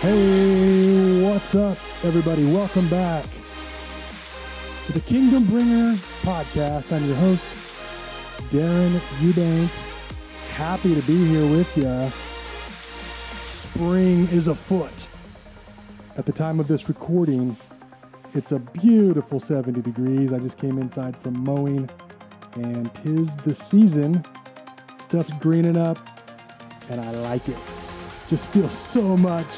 Hey, what's up, everybody? Welcome back to the Kingdom Bringer podcast. I'm your host, Darin Eubanks. Happy to be here with you. Spring is afoot. At the time of this recording, it's a beautiful 70 degrees. I just came inside from mowing, and tis the season. Stuff's greening up, and I like it. Just feels so much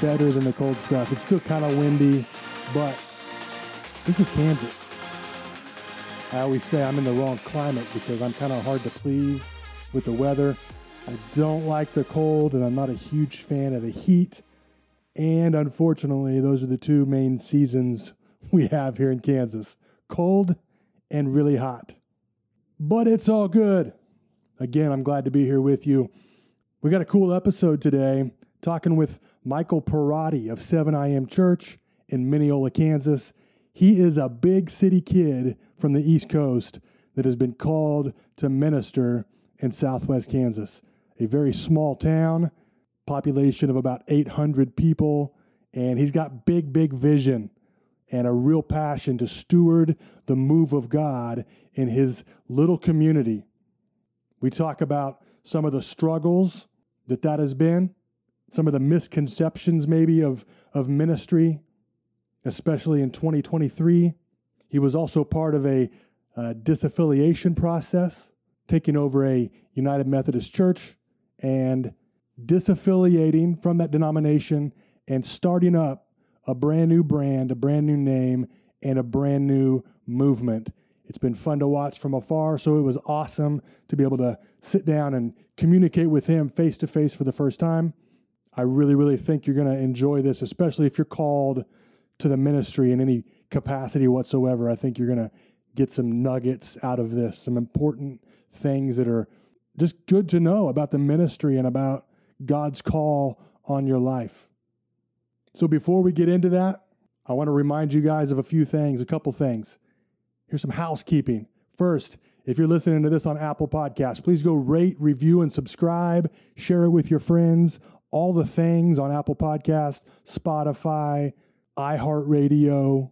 better than the cold stuff. It's still kind of windy, but this is Kansas. I always say I'm in the wrong climate because I'm kind of hard to please with the weather. I don't like the cold, and I'm not a huge fan of the heat. And unfortunately, those are the two main seasons we have here in Kansas cold and really hot. But it's all good. Again, I'm glad to be here with you. We got a cool episode today talking with Michael Perrotti of 7IAM Church in Minneola, Kansas. He is a big city kid from the East Coast that has been called to minister in Southwest Kansas, a very small town, population of about 800 people, and he's got big, big vision and a real passion to steward the move of God in his little community. We talk about some of the struggles that that has been, some of the misconceptions maybe of, of ministry, especially in 2023. He was also part of a uh, disaffiliation process, taking over a United Methodist Church and disaffiliating from that denomination and starting up a brand new brand, a brand new name, and a brand new movement. It's been fun to watch from afar, so it was awesome to be able to sit down and communicate with him face to face for the first time. I really, really think you're going to enjoy this, especially if you're called to the ministry in any capacity whatsoever. I think you're going to get some nuggets out of this, some important things that are just good to know about the ministry and about God's call on your life. So before we get into that, I want to remind you guys of a few things, a couple things. Here's some housekeeping. First, if you're listening to this on Apple Podcasts, please go rate, review, and subscribe. Share it with your friends. All the things on Apple Podcast, Spotify, iHeartRadio,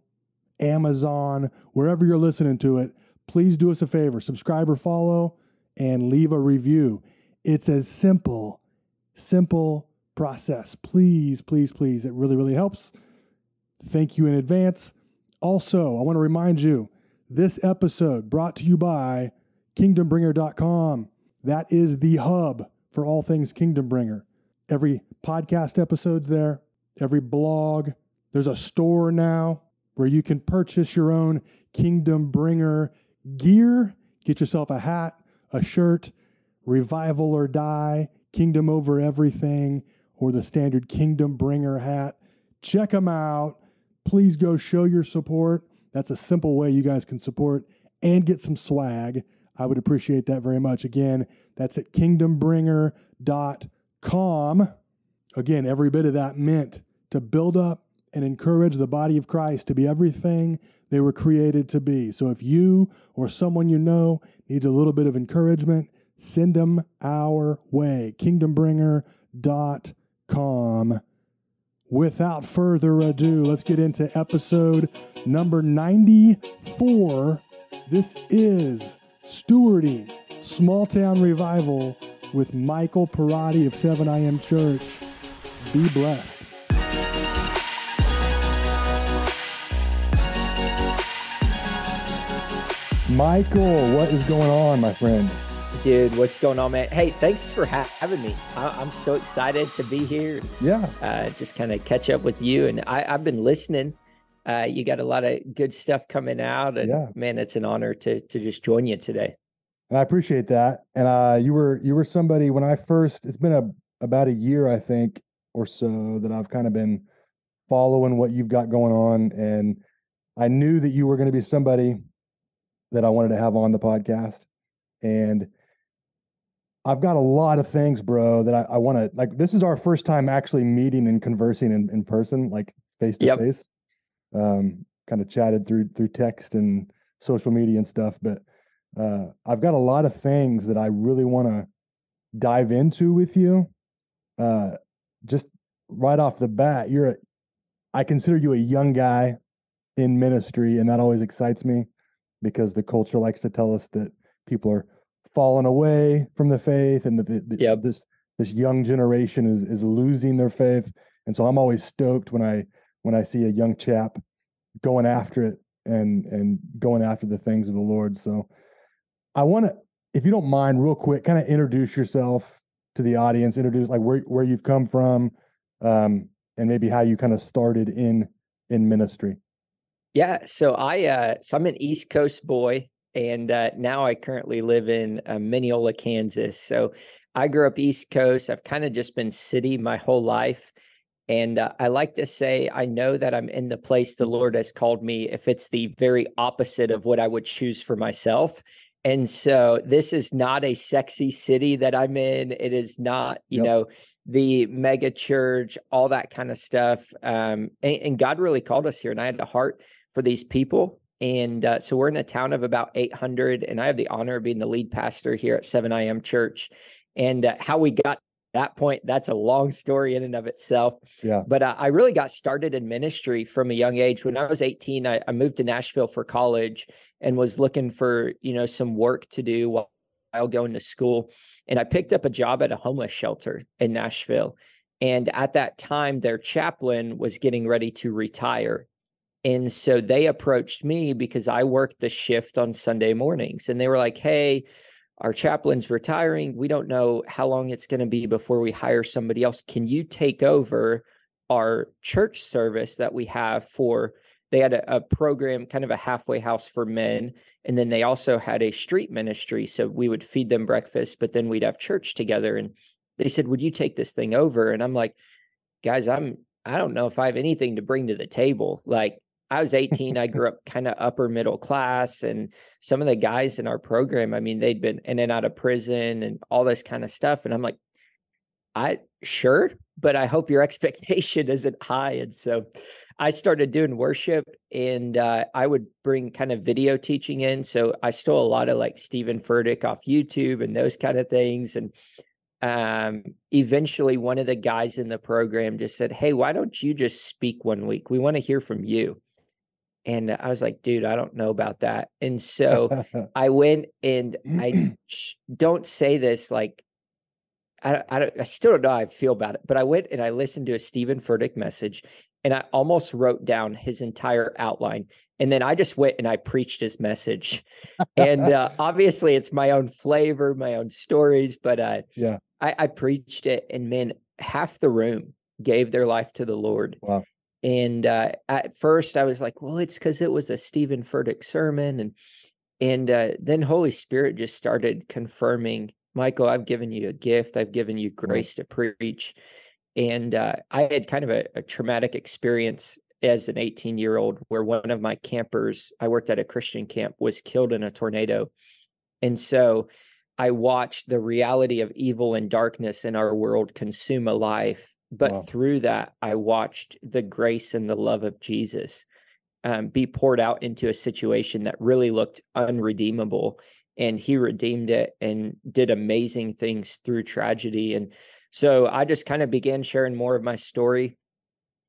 Amazon, wherever you're listening to it. Please do us a favor subscribe or follow and leave a review. It's as simple, simple process. Please, please, please. It really, really helps. Thank you in advance. Also, I want to remind you this episode brought to you by kingdombringer.com. That is the hub for all things Kingdom Bringer. Every podcast episode's there, every blog. There's a store now where you can purchase your own Kingdom Bringer gear. Get yourself a hat, a shirt, revival or die, kingdom over everything, or the standard Kingdom Bringer hat. Check them out. Please go show your support. That's a simple way you guys can support and get some swag. I would appreciate that very much. Again, that's at kingdombringer.com. Calm, again, every bit of that meant to build up and encourage the body of Christ to be everything they were created to be. So if you or someone you know needs a little bit of encouragement, send them our way. kingdombringer.com. Without further ado, let's get into episode number 94. This is Stewarding Small Town Revival with Michael Perrotti of 7IAM Church. Be blessed. Michael, what is going on, my friend? Dude, what's going on, man? Hey, thanks for ha- having me. I- am so excited to be here. Yeah. Uh, just kind of catch up with you. And I- have been listening. Uh, you got a lot of good stuff coming out. And yeah. man, it's an honor to, to just join you today. And I appreciate that. And uh, you were you were somebody when I first. It's been a about a year, I think, or so that I've kind of been following what you've got going on, and I knew that you were going to be somebody that I wanted to have on the podcast, and I've got a lot of things, bro, that I, I want to like. This is our first time actually meeting and conversing in, in person, like face to face. Um, kind of chatted through through text and social media and stuff, but uh, I've got a lot of things that I really want to dive into with you. Uh, just right off the bat, you're a, I consider you a young guy in ministry, and that always excites me because the culture likes to tell us that people are fallen away from the faith and the yep. this this young generation is is losing their faith and so i'm always stoked when i when i see a young chap going after it and and going after the things of the lord so i want to if you don't mind real quick kind of introduce yourself to the audience introduce like where where you've come from um and maybe how you kind of started in in ministry yeah so i uh so i'm an east coast boy and uh, now I currently live in uh, Minneola, Kansas. So I grew up East Coast. I've kind of just been city my whole life. And uh, I like to say, I know that I'm in the place the Lord has called me if it's the very opposite of what I would choose for myself. And so this is not a sexy city that I'm in. It is not, you yep. know, the mega church, all that kind of stuff. Um, and, and God really called us here. And I had a heart for these people and uh, so we're in a town of about 800, and I have the honor of being the lead pastor here at 7 IAM Church. And uh, how we got that point, that's a long story in and of itself. Yeah. But uh, I really got started in ministry from a young age. When I was 18, I, I, moved to Nashville for college and was looking for, you know, some work to do while, going to school. And I picked up a job at a homeless shelter in Nashville. And at that time, their chaplain was getting ready to retire. And so they approached me because I worked the shift on Sunday mornings. And they were like, hey, our chaplain's retiring. We don't know how long it's going to be before we hire somebody else. Can you take over our church service that we have for? They had a, a program, kind of a halfway house for men. And then they also had a street ministry. So we would feed them breakfast, but then we'd have church together. And they said, Would you take this thing over? And I'm like, Guys, I'm I don't know if I have anything to bring to the table. Like, I was 18. I grew up kind of upper middle class. And some of the guys in our program, I mean, they'd been in and out of prison and all this kind of stuff. And I'm like, I sure, but I hope your expectation isn't high. And so I started doing worship and uh, I would bring kind of video teaching in. So I stole a lot of like Stephen Furtick off YouTube and those kind of things. And um, eventually one of the guys in the program just said, Hey, why don't you just speak one week? We want to hear from you. And I was like, dude, I don't know about that. And so I went and I don't say this like, I, I, I still don't know how I feel about it, but I went and I listened to a Stephen Furtick message and I almost wrote down his entire outline. And then I just went and I preached his message. and uh, obviously it's my own flavor, my own stories, but uh, yeah, I, I preached it and man, half the room gave their life to the Lord. Wow. And uh, at first, I was like, "Well, it's because it was a Stephen Furtick sermon," and and uh, then Holy Spirit just started confirming, Michael, I've given you a gift. I've given you grace to preach. And uh, I had kind of a, a traumatic experience as an 18 year old where one of my campers, I worked at a Christian camp, was killed in a tornado. And so I watched the reality of evil and darkness in our world consume a life but wow. through that, I watched the grace and the love of Jesus um, be poured out into a situation that really looked unredeemable. And he redeemed it and did amazing things through tragedy. And so I just kind of began sharing more of my story.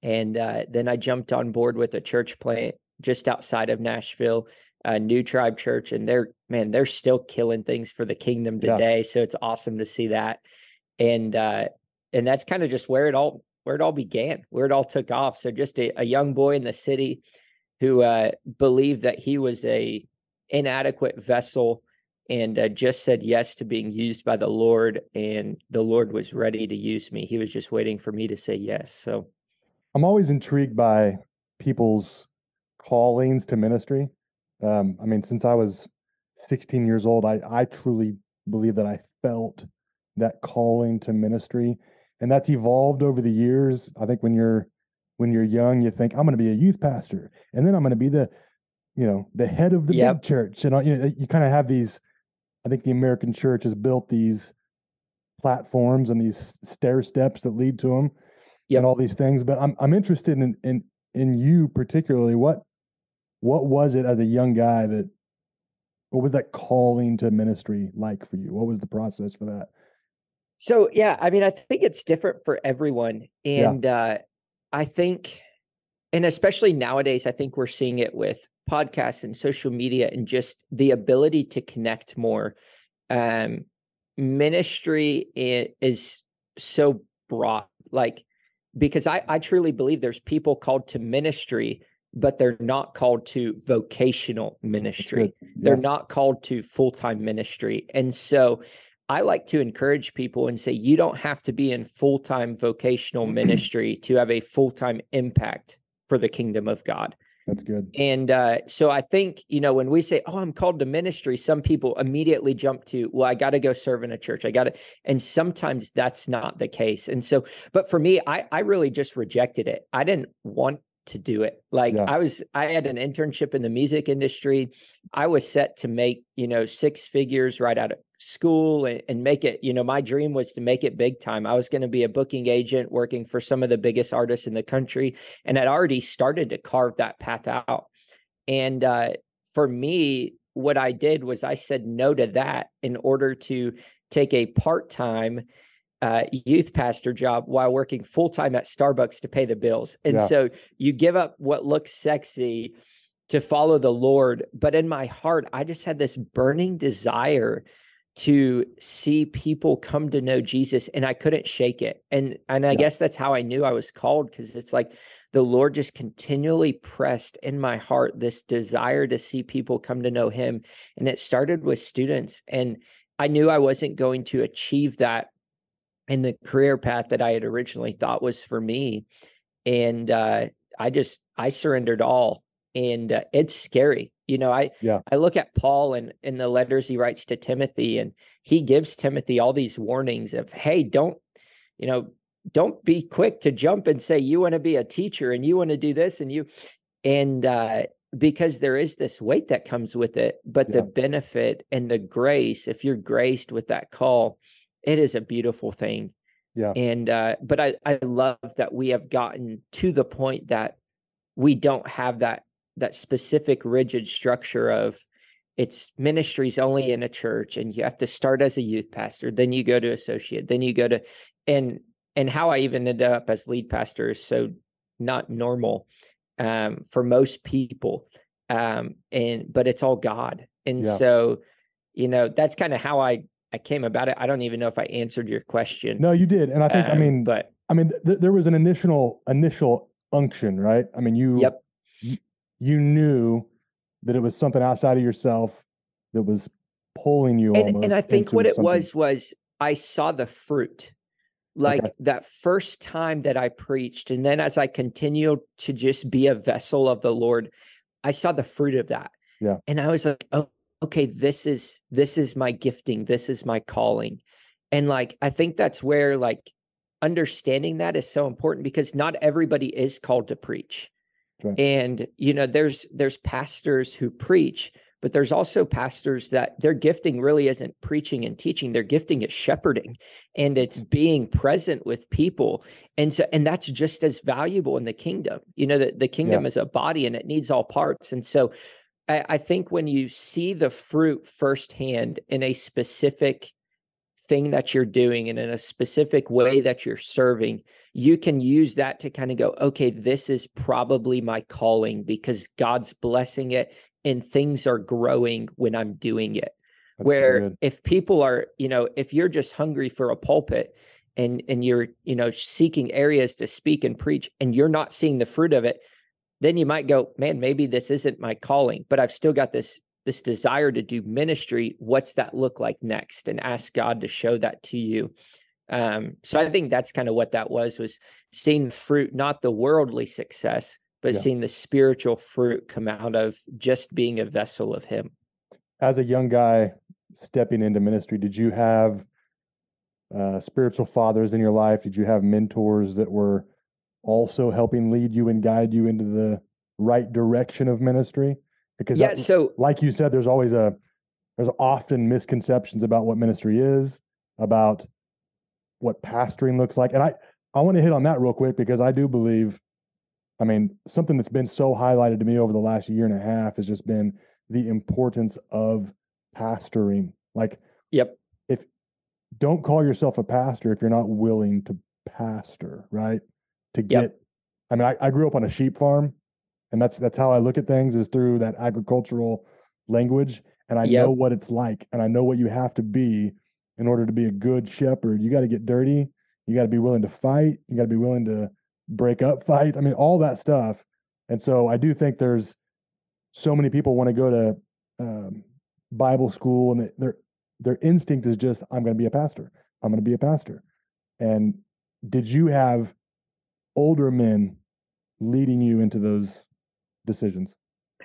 And uh, then I jumped on board with a church plant just outside of Nashville, a new tribe church. And they're, man, they're still killing things for the kingdom today. Yeah. So it's awesome to see that. And uh, and that's kind of just where it all where it all began, where it all took off. So just a, a young boy in the city who uh, believed that he was a inadequate vessel and uh, just said yes to being used by the Lord, and the Lord was ready to use me. He was just waiting for me to say yes. So I'm always intrigued by people's callings to ministry. Um, I mean, since I was 16 years old, I I truly believe that I felt that calling to ministry, and that's evolved over the years. I think when you're when you're young, you think I'm going to be a youth pastor, and then I'm going to be the, you know, the head of the Yep. big church, and you know, you kind of have these. I think the American church has built these platforms and these stair steps that lead to them, Yep. and all these things. But I'm I'm interested in in in you particularly. What what was it as a young guy that what was that calling to ministry like for you? What was the process for that? So yeah, I mean, I think it's different for everyone, Yeah. and uh, I think, and especially nowadays, I think we're seeing it with podcasts and social media, and just the ability to connect more. Um, ministry is so broad, like because I I truly believe there's people called to ministry, but they're not called to vocational ministry good. they're not called to full-time ministry and so i like to encourage people and say you don't have to be in full-time vocational ministry to have a full-time impact for the kingdom of god That's good. and uh, so i think you know when we say oh i'm called to ministry some people immediately jump to well i got to go serve in a church. I got to and sometimes that's not the case. And so but for me i i really just rejected it. I didn't want to do it. Like Yeah. i was i had an internship in the music industry. I was set to make you know six figures right out of school and, and make it you know my dream was to make it big time. I was going to be a booking agent working for some of the biggest artists in the country and i'd already started to carve that path out. And uh, for me what i did was i said no to that in order to take a part-time uh, youth pastor job while working full-time at starbucks to pay the bills. And Yeah. so you give up what looks sexy to follow the lord but in my heart i just had this burning desire to see people come to know Jesus and I couldn't shake it. And and I Yeah. guess that's how I knew I was called because it's like the Lord just continually pressed in my heart this desire to see people come to know him and it started with students and I knew I wasn't going to achieve that in the career path that I had originally thought was for me and uh I just I surrendered all and uh, it's scary. You know, I Yeah. I look at Paul and in the letters he writes to Timothy, and he gives Timothy all these warnings of, hey, don't, you know, don't be quick to jump and say you want to be a teacher and you want to do this and you, and uh, because there is this weight that comes with it, but Yeah. the benefit and the grace, if you're graced with that call, it is a beautiful thing. Yeah. And uh, but I I love that we have gotten to the point that we don't have that that specific rigid structure of it's ministries only in a church and you have to start as a youth pastor then you go to associate then you go to and and how i even ended up as lead pastor is so not normal um for most people um and but it's all god and Yeah. so you know that's kind of how i i came about it i don't even know if i answered your question No, you did, and I think I um, mean but I mean th- there was an initial initial unction, right? I mean you yep you, knew that it was something outside of yourself that was pulling you and almost. and I think what it something- was was I saw the fruit. Like that first time that I preached, and then as I continued to just be a vessel of the Lord, I saw the fruit of that. Yeah. And I was like, oh, okay, this is this is my gifting, this is my calling. And like I think that's where like understanding that is so important because not everybody is called to preach. Right. And you know, there's there's pastors who preach, but there's also pastors that their gifting really isn't preaching and teaching their gifting is shepherding and it's mm. being present with people. And so and that's just as valuable in the kingdom. You know that the kingdom is a body and it needs all parts. And so I, I think when you see the fruit firsthand in a specific thing that you're doing and in a specific way that you're serving you can use that to kind of go okay this is probably my calling because god's blessing it and things are growing when I'm doing it. That's where good. if people are, you know, if you're just hungry for a pulpit and and you're, you know, seeking areas to speak and preach and you're not seeing the fruit of it, then you might go, man, maybe this isn't my calling, but I've still got this this desire to do ministry. What's that look like next? And ask God to show that to you. Um, so I think that's kind of what that was was seeing the fruit, not the worldly success, but Yeah. seeing the spiritual fruit come out of just being a vessel of him. as a young guy stepping into ministry, did you have uh, spiritual fathers in your life? Did you have mentors that were also helping lead you and guide you into the right direction of ministry? Because yeah, that- so like you said, there's always a there's often misconceptions about what ministry is, about what pastoring looks like. And I I want to hit on that real quick because I do believe, I mean, something that's been so highlighted to me over the last year and a half has just been the importance of pastoring. Like, yep, if don't call yourself a pastor if you're not willing to pastor, right? To get, Yep. I mean, I, I grew up on a sheep farm, and that's that's how I look at things is through that agricultural language, and I Yep. know what it's like, and I know what you have to be in order to be a good shepherd. You got to get dirty, you got to be willing to fight, you got to be willing to break up fights. I mean, all that stuff. And so I do think there's so many people want to go to um, Bible school, and their their instinct is just, I'm going to be a pastor. I'm going to be a pastor. And did you have older men leading you into those decisions?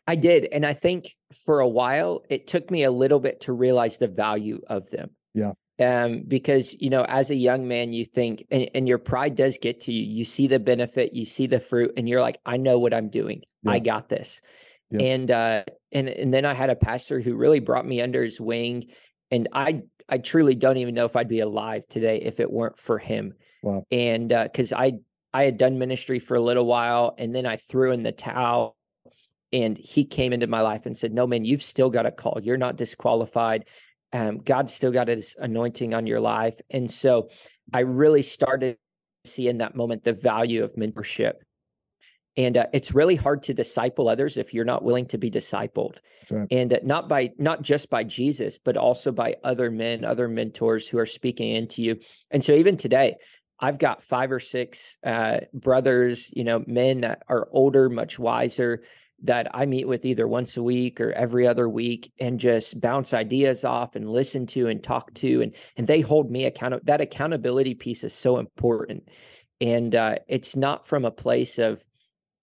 I did. And I think for a while, it took me a little bit to realize the value of them. Yeah. Um, because, you know, as a young man, you think, and, and your pride does get to you. You see the benefit, you see the fruit, and you're like, I know what I'm doing. I got this. Yeah. And uh and and then I had a pastor who really brought me under his wing. And I I truly don't even know if I'd be alive today if it weren't for him. Wow. And uh because I I had done ministry for a little while and then I threw in the towel and he came into my life and said, No, man, you've still got a call. You're not disqualified. Um, God's still got his anointing on your life. And so I really started to see in that moment the value of mentorship. And uh, it's really hard to disciple others if you're not willing to be discipled right. and uh, not by not just by Jesus, but also by other men, other mentors who are speaking into you. And so even today, I've got five or six uh, brothers, you know, men that are older, much wiser, that I meet with either once a week or every other week, and just bounce ideas off and listen to and talk to, and and they hold me accountable. That accountability piece is so important, and uh, it's not from a place of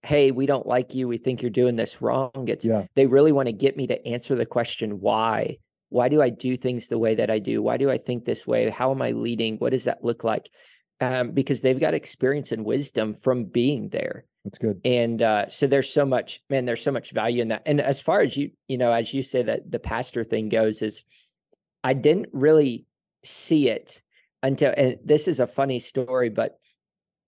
hey, we don't like you. We think you're doing this wrong. It's Yeah. they really want to get me to answer the question why. Why do I do things the way that I do? Why do I think this way? How am I leading? What does that look like? Um, because they've got experience and wisdom from being there. That's good. And uh, so there's so much, man, there's so much value in that. And as far as you, you know, as you say that the pastor thing goes, is I didn't really see it until, and this is a funny story, but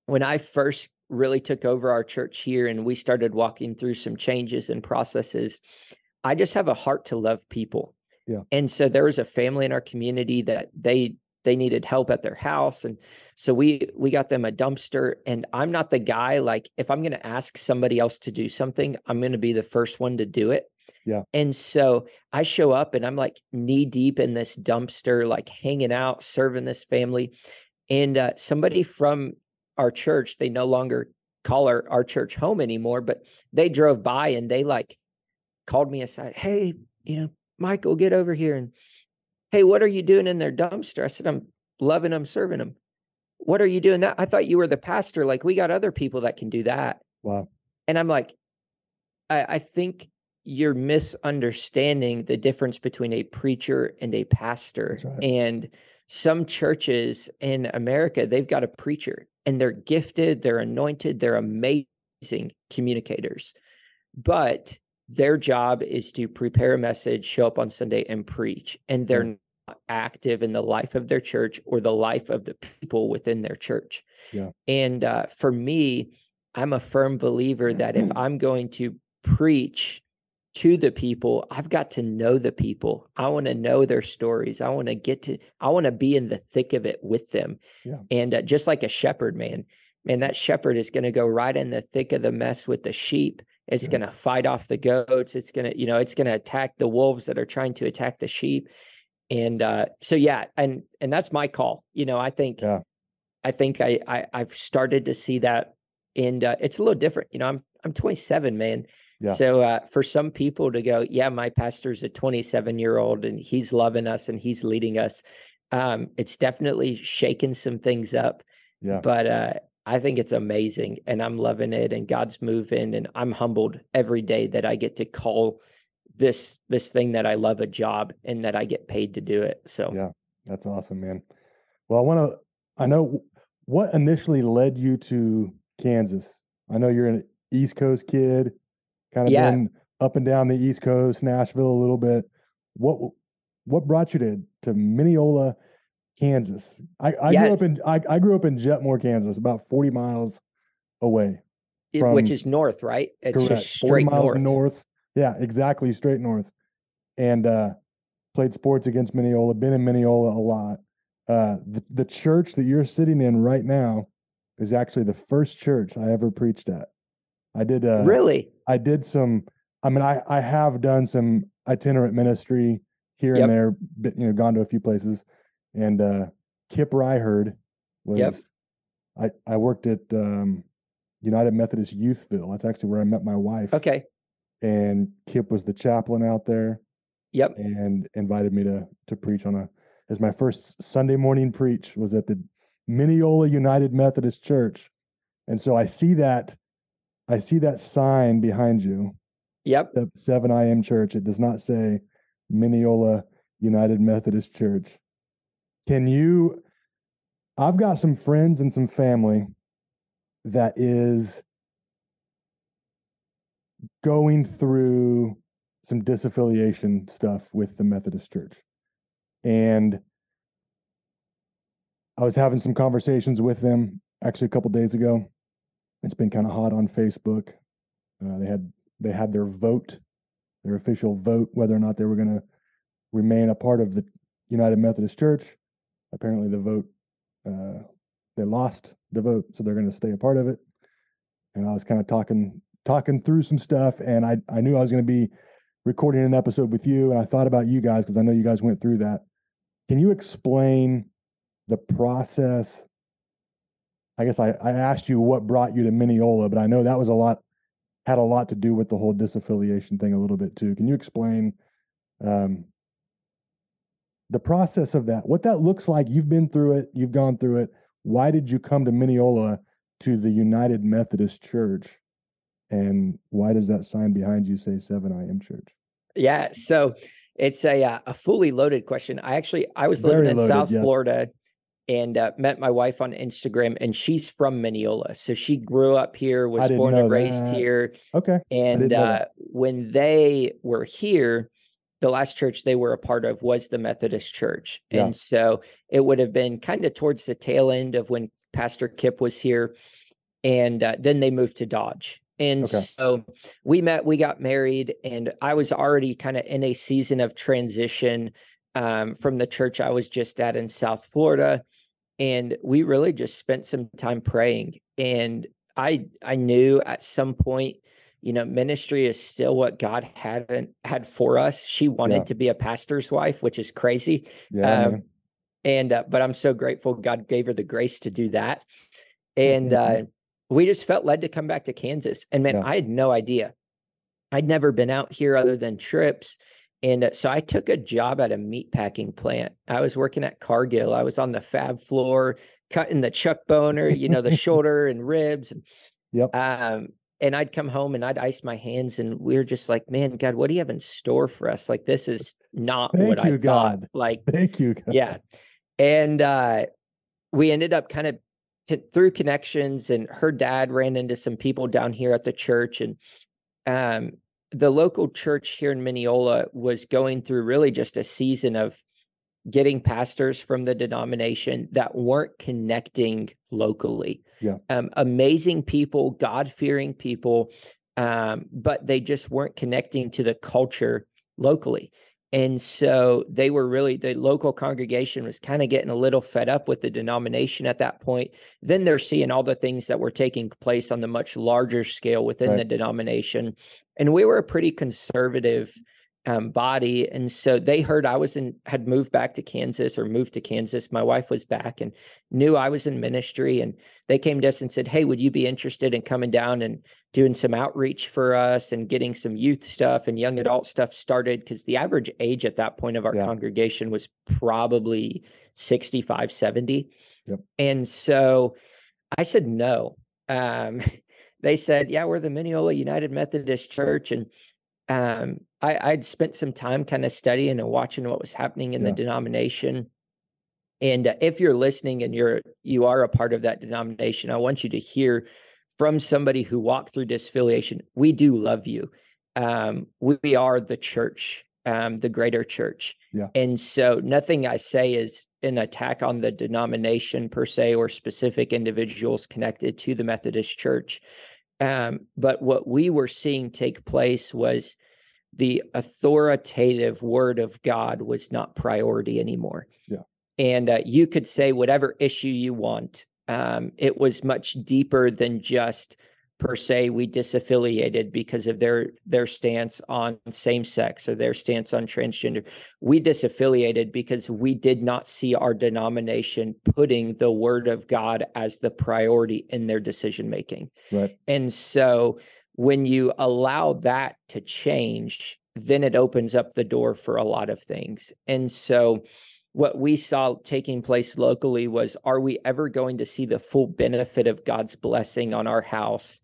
when I first really took over our church here and we started walking through some changes and processes, I just have a heart to love people. Yeah. And so there was a family in our community that they they needed help at their house and so we we got them a dumpster and I'm not the guy like if I'm going to ask somebody else to do something, I'm going to be the first one to do it. Yeah. And so I show up and I'm like knee deep in this dumpster like hanging out serving this family and uh, somebody from our church they no longer call our, our church home anymore but they drove by and they like called me aside hey you know michael get over here and hey what are you doing in their dumpster? I said i'm loving them serving them what are you doing that? I thought you were the pastor like we got other people that can do that. Wow. and i'm like i, I think you're misunderstanding the difference between a preacher and a pastor. Right. and some churches in america they've got a preacher and they're gifted they're anointed they're amazing communicators. But their job is to prepare a message show up on sunday and preach and they're active in the life of their church or the life of the people within their church. Yeah. and uh, for me i'm a firm believer that if i'm going to preach to the people i've got to know the people. I want to know their stories. I want to get to i want to be in the thick of it with them. Yeah. and uh, just like a shepherd man man that shepherd is going to go right in the thick of the mess with the sheep. It's Yeah. going to fight off the goats. It's going to you know it's going to attack the wolves that are trying to attack the sheep and uh so yeah and and that's my call you know i think Yeah. i think i, I i've started to see that and uh, it's a little different you know i'm i'm 27 man Yeah. so uh, for some people to go, yeah, my pastor's a 27 year old and he's loving us and he's leading us. Um, it's definitely shaking some things up, Yeah. but uh, I think it's amazing and I'm loving it and God's moving and I'm humbled every day that I get to call this this thing that I love a job and that I get paid to do it. So Yeah. That's awesome, man. Well, I want to. I know what initially led you to Kansas. I know you're an East Coast kid, kind of Yeah. been up and down the East Coast, Nashville a little bit. What what brought you to to Minneola, Kansas? I, I grew up in I, I grew up in Jetmore, Kansas, about 40 miles away. it- which is north, right? It's Correct. just 40 straight miles north. Yeah, exactly, straight north. And uh played sports against Minneola, been in Minneola a lot. Uh the, the church that you're sitting in right now is actually the first church I ever preached at. I did uh really? I did some I mean I I have done some itinerant ministry here Yep. and there, you know, gone to a few places. And uh Kip Ryherd was Yep. I I worked at um United Methodist Youthville. That's actually where I met my wife Okay. And Kip was the chaplain out there Yep. and invited me to to preach on a as my first Sunday morning preach was at the Minneola United Methodist Church. And so I see that I see that sign behind you, Yep. the 7 IAM church. It does not say Minneola United Methodist Church. Can you I've got some friends and some family that is going through some disaffiliation stuff with the Methodist Church. And I was having some conversations with them actually a couple days ago. It's been kind of hot on Facebook. Uh, they had they had their vote, their official vote, whether or not they were going to remain a part of the United Methodist Church. Apparently, the vote uh, they lost the vote, so they're going to stay a part of it. And I was kind of talking talking through some stuff, and I I knew I was going to be recording an episode with you, and I thought about you guys because I know you guys went through that. Can you explain the process? I guess I, I asked you what brought you to Minneola, but I know that was a lot had a lot to do with the whole disaffiliation thing a little bit too. Can you explain um, the process of that? What that looks like? You've been through it. You've gone through it. Why did you come to Minneola to the United Methodist Church? And why does that sign behind you say 7 IAM Church? Yeah. So it's a uh, a fully loaded question. I actually I was Very living in loaded, South yes. Florida and uh, met my wife on Instagram, and she's from Minneola, so she grew up here, was born and raised that. here, Okay. and uh, when they were here. The last church they were a part of was the Methodist Church. Yeah. And so it would have been kind of towards the tail end of when Pastor Kip was here. And uh, then they moved to Dodge. And Okay. so we met, we got married, and I was already kind of in a season of transition um, from the church I was just at in South Florida. And we really just spent some time praying. And I I knew at some point, you know, ministry is still what God had had for us. She wanted Yeah. to be a pastor's wife, which is crazy. Yeah. Um. And uh, but I'm so grateful God gave her the grace to do that. And Mhm. uh, we just felt led to come back to Kansas. And man, Yeah. I had no idea. I'd never been out here other than trips. And uh, so I took a job at a meat packing plant. I was working at Cargill. I was on the fab floor cutting the chuck boner, you know, the shoulder and ribs. And, Yep. um, and I'd come home and I'd ice my hands, and we were just like, "Man, God, what do you have in store for us? Like, this is not Thank what I you, thought." God. Like, Thank you. God. yeah and uh we ended up kind of t- through connections and her dad ran into some people down here at the church and um the local church here in Minneola was going through really just a season of getting pastors from the denomination that weren't connecting locally. Yeah. Um, amazing people, God fearing people, um, but they just weren't connecting to the culture locally. And so they were really, the local congregation was kind of getting a little fed up with the denomination at that point. Then they're seeing all the things that were taking place on the much larger scale within Right. the denomination. And we were a pretty conservative um, body. And so they heard I was in, had moved back to Kansas or moved to Kansas. My wife was back and knew I was in ministry. And they came to us and said, Hey, would you be interested in coming down and doing some outreach for us and getting some youth stuff and young adult stuff started? Because the average age at that point of our Yeah. congregation was probably 65, 70. Yep. And so I said no. Um, they said, Yeah, we're the Minneola United Methodist Church. And um, I, I'd spent some time kind of studying and watching what was happening in Yeah. the denomination. And uh, if you're listening and you're you are a part of that denomination, I want you to hear from somebody who walked through disaffiliation. We do love you. Um, we, we are the church, um, the greater church. Yeah. And so nothing I say is an attack on the denomination per se or specific individuals connected to the Methodist Church. Um, but what we were seeing take place was the authoritative word of God was not priority anymore. Yeah. And uh, you could say whatever issue you want. Um, it was much deeper than just per se we disaffiliated because of their their stance on same sex or their stance on transgender we disaffiliated because we did not see our denomination putting the word of god as the priority in their decision making Right. and so when you allow that to change, then it opens up the door for a lot of things. And so what we saw taking place locally was are we ever going to see the full benefit of God's blessing on our house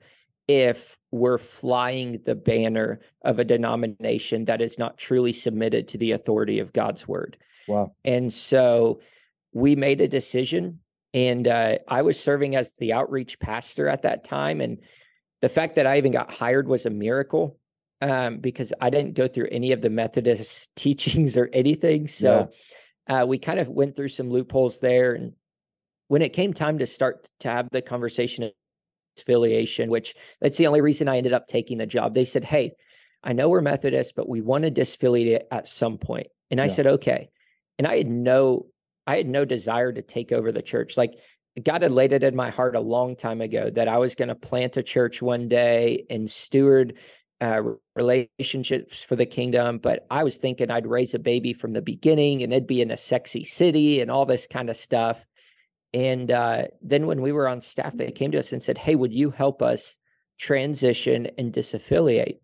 if we're flying the banner of a denomination that is not truly submitted to the authority of God's word? Wow. And so we made a decision, and uh, I was serving as the outreach pastor at that time. And the fact that I even got hired was a miracle um, because I didn't go through any of the Methodist teachings or anything. So uh, we kind of went through some loopholes there. And when it came time to start to have the conversation of affiliation, which that's the only reason I ended up taking the job, they said, Hey, I know we're Methodist, but we want to disaffiliate at some point. And I Yeah. said, okay. And I had no, I had no desire to take over the church. Like God had laid it in my heart a long time ago that I was going to plant a church one day and steward uh, relationships for the kingdom. But I was thinking I'd raise a baby from the beginning and it'd be in a sexy city and all this kind of stuff. And uh, then when we were on staff, they came to us and said, Hey, would you help us transition and disaffiliate?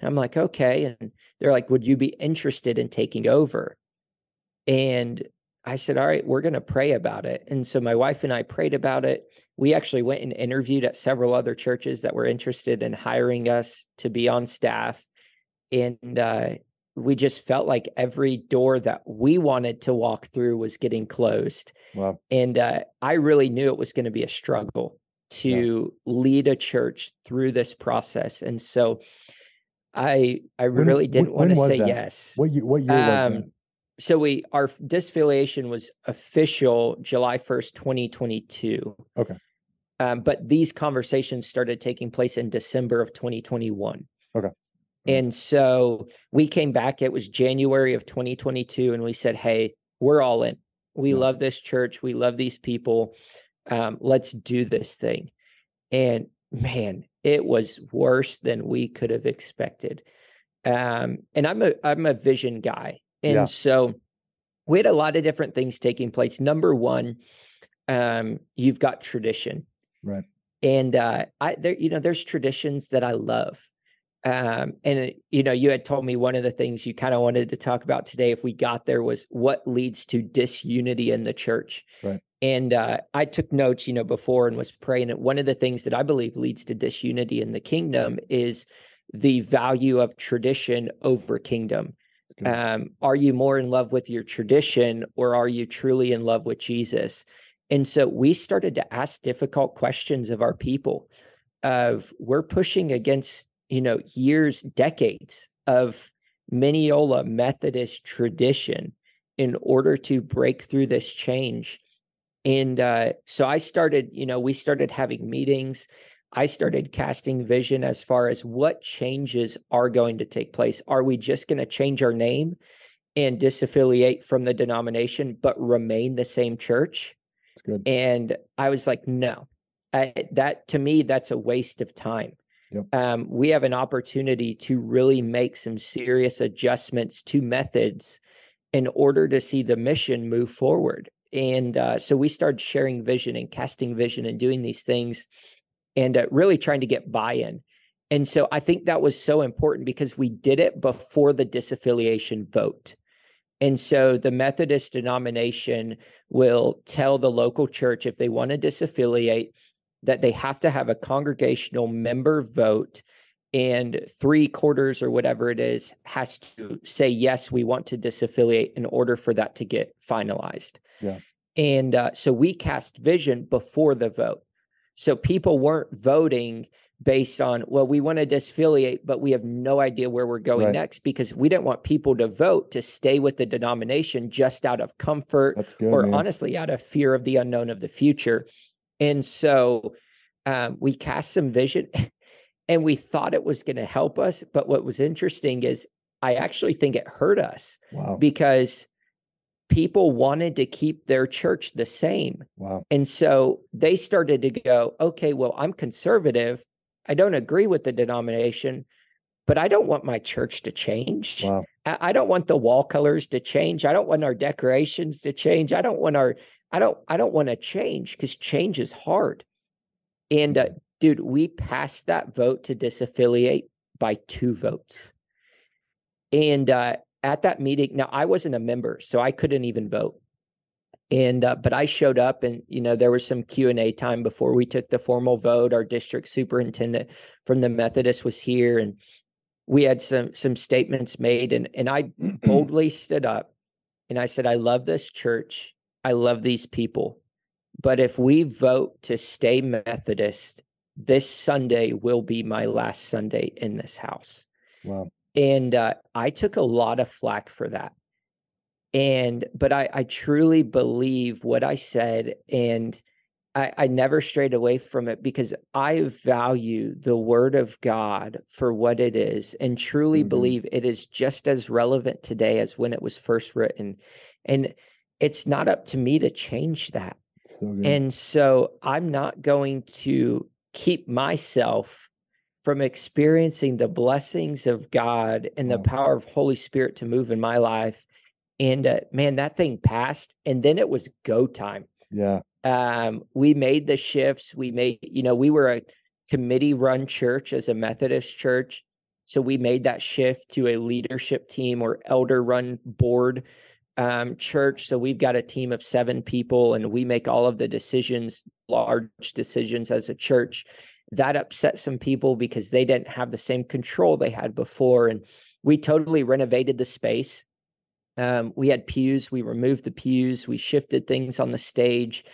And I'm like, okay. And they're like, would you be interested in taking over? And I said, all right, we're going to pray about it. And so my wife and I prayed about it. We actually went and interviewed at several other churches that were interested in hiring us to be on staff. And uh, we just felt like every door that we wanted to walk through was getting closed. Wow. And uh, I really knew it was going to be a struggle to lead a church through this process. And so I I When- really didn't want to say that? yes. What year? What year? Um, so we our disaffiliation was official July 1st, 2022. Okay. Um, but these conversations started taking place in December of 2021. Okay. And so we came back, it was January of 2022, and we said, Hey, we're all in. We Yeah. love this church. We love these people. Um, let's do this thing. And man, it was worse than we could have expected. Um, and I'm a I'm a vision guy. And Yeah. so we had a lot of different things taking place. Number one, um, you've got tradition. Right. And uh I there, you know, there's traditions that I love. Um, and you know, you had told me one of the things you kind of wanted to talk about today, if we got there, was what leads to disunity in the church. Right. And uh, I took notes, you know, before and was praying. And one of the things that I believe leads to disunity in the kingdom is the value of tradition over kingdom. Good. Um, are you more in love with your tradition or are you truly in love with Jesus? And so we started to ask difficult questions of our people of we're pushing against, you know, years, decades of Minneola Methodist tradition in order to break through this change. And uh, so I started, you know, we started having meetings. I started casting vision as far as what changes are going to take place. Are we just going to change our name and disaffiliate from the denomination, but remain the same church? Good. And I was like, no, I, that to me, that's a waste of time. Yep. Um, we have an opportunity to really make some serious adjustments to methods in order to see the mission move forward. And uh, so we started sharing vision and casting vision and doing these things and uh, really trying to get buy in. And so I think that was so important because we did it before the disaffiliation vote. And so the Methodist denomination will tell the local church if they want to disaffiliate that they have to have a congregational member vote and three quarters or whatever it is has to say yes we want to disaffiliate in order for that to get finalized Yeah. and uh, so we cast vision before the vote so people weren't voting based on well we want to disaffiliate but we have no idea where we're going Right. next because we didn't want people to vote to stay with the denomination just out of comfort good. or man. honestly out of fear of the unknown of the future. And so um, we cast some vision and we thought it was going to help us. But what was interesting is I actually think it hurt us wow. because people wanted to keep their church the same. Wow. And so they started to go, okay, well, I'm conservative. I don't agree with the denomination, but I don't want my church to change. Wow. I, I don't want the wall colors to change. I don't want our decorations to change. I don't want our I don't I don't want to change because change is hard. And uh, dude, we passed that vote to disaffiliate by two votes. And uh, at that meeting, now I wasn't a member, so I couldn't even vote. And uh, but I showed up, and you know there was some Q and A time before we took the formal vote. Our district superintendent from the Methodist was here, and we had some some statements made, and and I boldly stood up and I said, I love this church. I love these people. But if we vote to stay Methodist, this Sunday will be my last Sunday in this house. Wow. And uh, I took a lot of flack for that. And, but I, I truly believe what I said. And I, I never strayed away from it because I value the word of God for what it is and truly Mhm. believe it is just as relevant today as when it was first written. And it's not up to me to change that. So. And so I'm not going to keep myself from experiencing the blessings of God and the power of Holy Spirit to move in my life. And uh, man, that thing passed. And then it was go time. yeah. Um, we made the shifts. We made, you know, we were a committee run church as a Methodist church. So we made that shift to a leadership team or elder run board um, church. So we've got a team of seven people and we make all of the decisions, large decisions as a church. That upset some people because they didn't have the same control they had before. And we totally renovated the space. Um, we had pews, we removed the pews, we shifted things on the stage.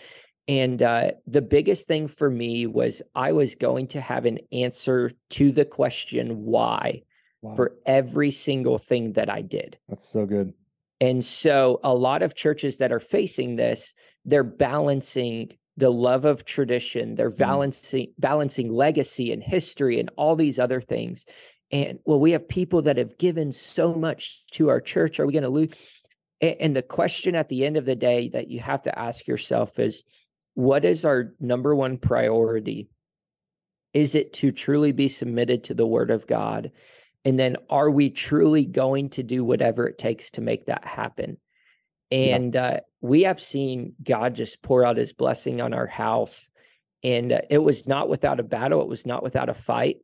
And uh, the biggest thing for me was I was going to have an answer to the question why Wow. for every single thing that I did. That's so good. And so a lot of churches that are facing this, they're balancing the love of tradition, they're Mm. balancing balancing legacy and history and all these other things. And well, we have people that have given so much to our church. Are we going to lose? And the question at the end of the day that you have to ask yourself is what is our number one priority? Is it to truly be submitted to the word of God? And then are we truly going to do whatever it takes to make that happen? Yeah. And uh, we have seen God just pour out his blessing on our house. And uh, it was not without a battle, it was not without a fight.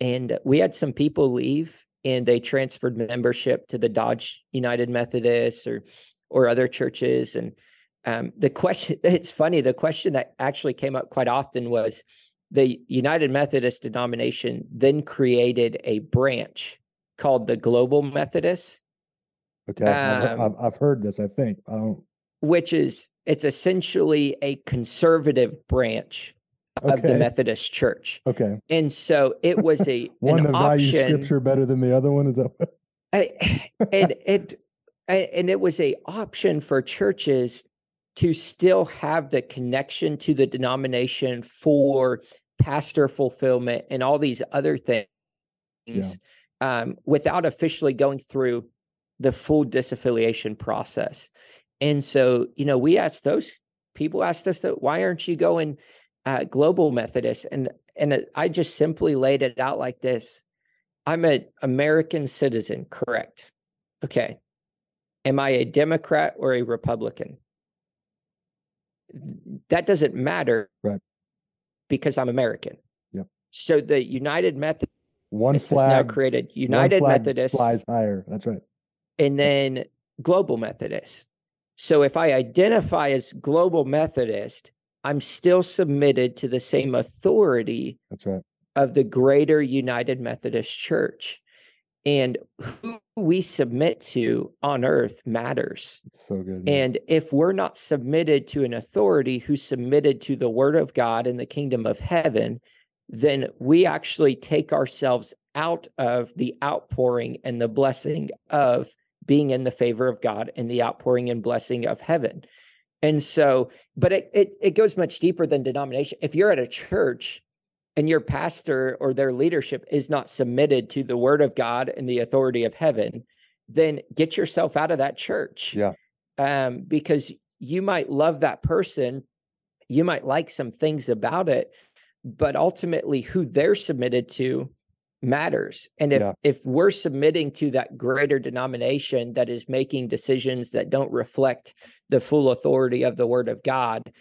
And uh, we had some people leave and they transferred membership to the Dodge United Methodists or or other churches. And um, the question it's funny, the question that actually came up quite often was the United Methodist denomination then created a branch called the Global Methodist, Okay. I've, Um, I've, I've heard this, I think. I don't. which is it's essentially a conservative branch of the Methodist Church. Okay. And so it was a One that values scripture better than the other one. Is that what? I- and it and it was a option for churches to still have the connection to the denomination for pastor fulfillment and all these other things um, without officially going through the full disaffiliation process. And so, you know, we asked those people asked us that why aren't you going uh, global Methodist? And and I just simply laid it out like this: I'm an American citizen, correct? Okay. Am I a Democrat or a Republican? That doesn't matter, Right. Because I'm American. Yep. So the United Methodist One has now flag. created United flag Methodist flies higher. That's right. And mm. then global Methodist. So if I identify as global Methodist, I'm still submitted to the same authority That's right. of the greater United Methodist Church. And who we submit to on earth matters. It's so good. man. And if we're not submitted to an authority who's submitted to the word of God and the kingdom of heaven, then we actually take ourselves out of the outpouring and the blessing of being in the favor of God and the outpouring and blessing of heaven. And so, but it, it, it goes much deeper than denomination. If you're at a church and your pastor or their leadership is not submitted to the word of God and the authority of heaven, then get yourself out of that church. Yeah. Um, because you might love that person, you might like some things about it, but ultimately who they're submitted to matters. And if Yeah. if we're submitting to that greater denomination that is making decisions that don't reflect the full authority of the word of God,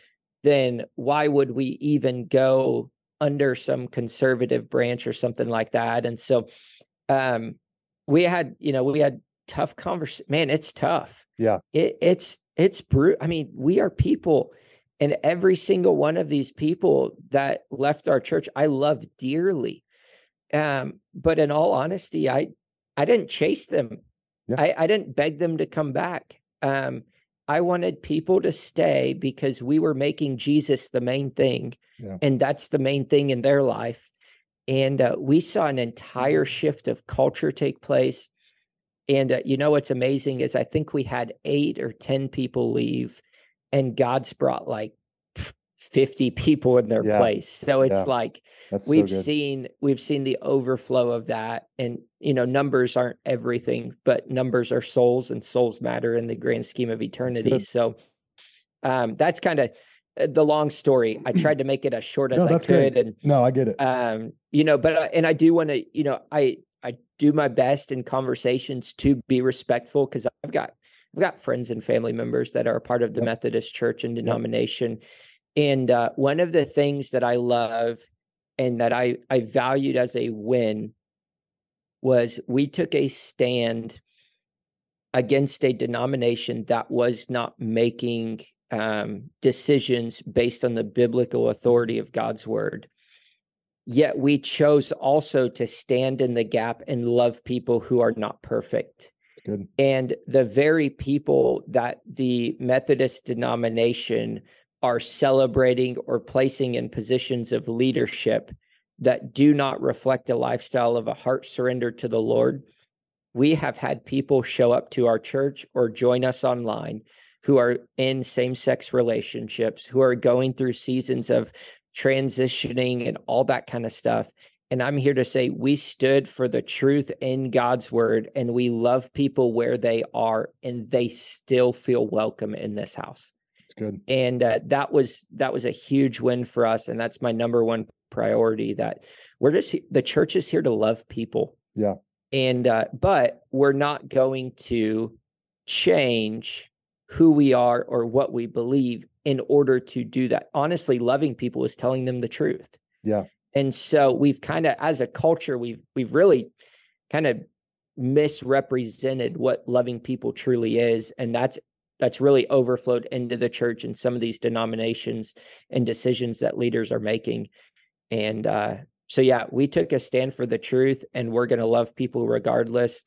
then why would we even go under some conservative branch or something like that? And so um we had, you know, we had tough conversation. Man, it's tough. Yeah. It, it's it's brutal. I mean, we are people and every single one of these people that left our church, I love dearly. Um, but in all honesty, I I didn't chase them. Yeah. I, I didn't beg them to come back. Um, I wanted people to stay because we were making Jesus the main thing, Yeah. and that's the main thing in their life. And uh, we saw an entire shift of culture take place. And uh, you know what's amazing is I think we had eight or ten people leave, and God's brought like fifty people in their Yeah. place. So it's Yeah. like That's we've good. seen we've seen the overflow of that and you know numbers aren't everything but numbers are souls and souls matter in the grand scheme of eternity so um that's kind of the long story i tried to make it as short as No, i could great. and no, I get it. um you know but I, and i do want to you know i i do my best in conversations to be respectful because i've got i've got friends and family members that are part of the Yep. methodist church and denomination and uh, one of the things that i love and that i i valued as a win was we took a stand against a denomination that was not making um, decisions based on the biblical authority of God's word. Yet we chose also to stand in the gap and love people who are not perfect. Good. And the very people that the Methodist denomination are celebrating or placing in positions of leadership that do not reflect a lifestyle of a heart surrender to the Lord. We have had people show up to our church or join us online who are in same sex relationships, who are going through seasons of transitioning and all that kind of stuff. And I'm here to say we stood for the truth in God's word and we love people where they are and they still feel welcome in this house. Good. And uh, that was that was a huge win for us and that's my number one priority that we're just the church is here to love people. Yeah. And uh but we're not going to change who we are or what we believe in order to do that. Honestly, loving people is telling them the truth. Yeah. And so we've kind of as a culture we've we've really kind of misrepresented what loving people truly is and that's that's really overflowed into the church and some of these denominations and decisions that leaders are making. And uh so yeah, we took a stand for the truth and we're going to love people regardless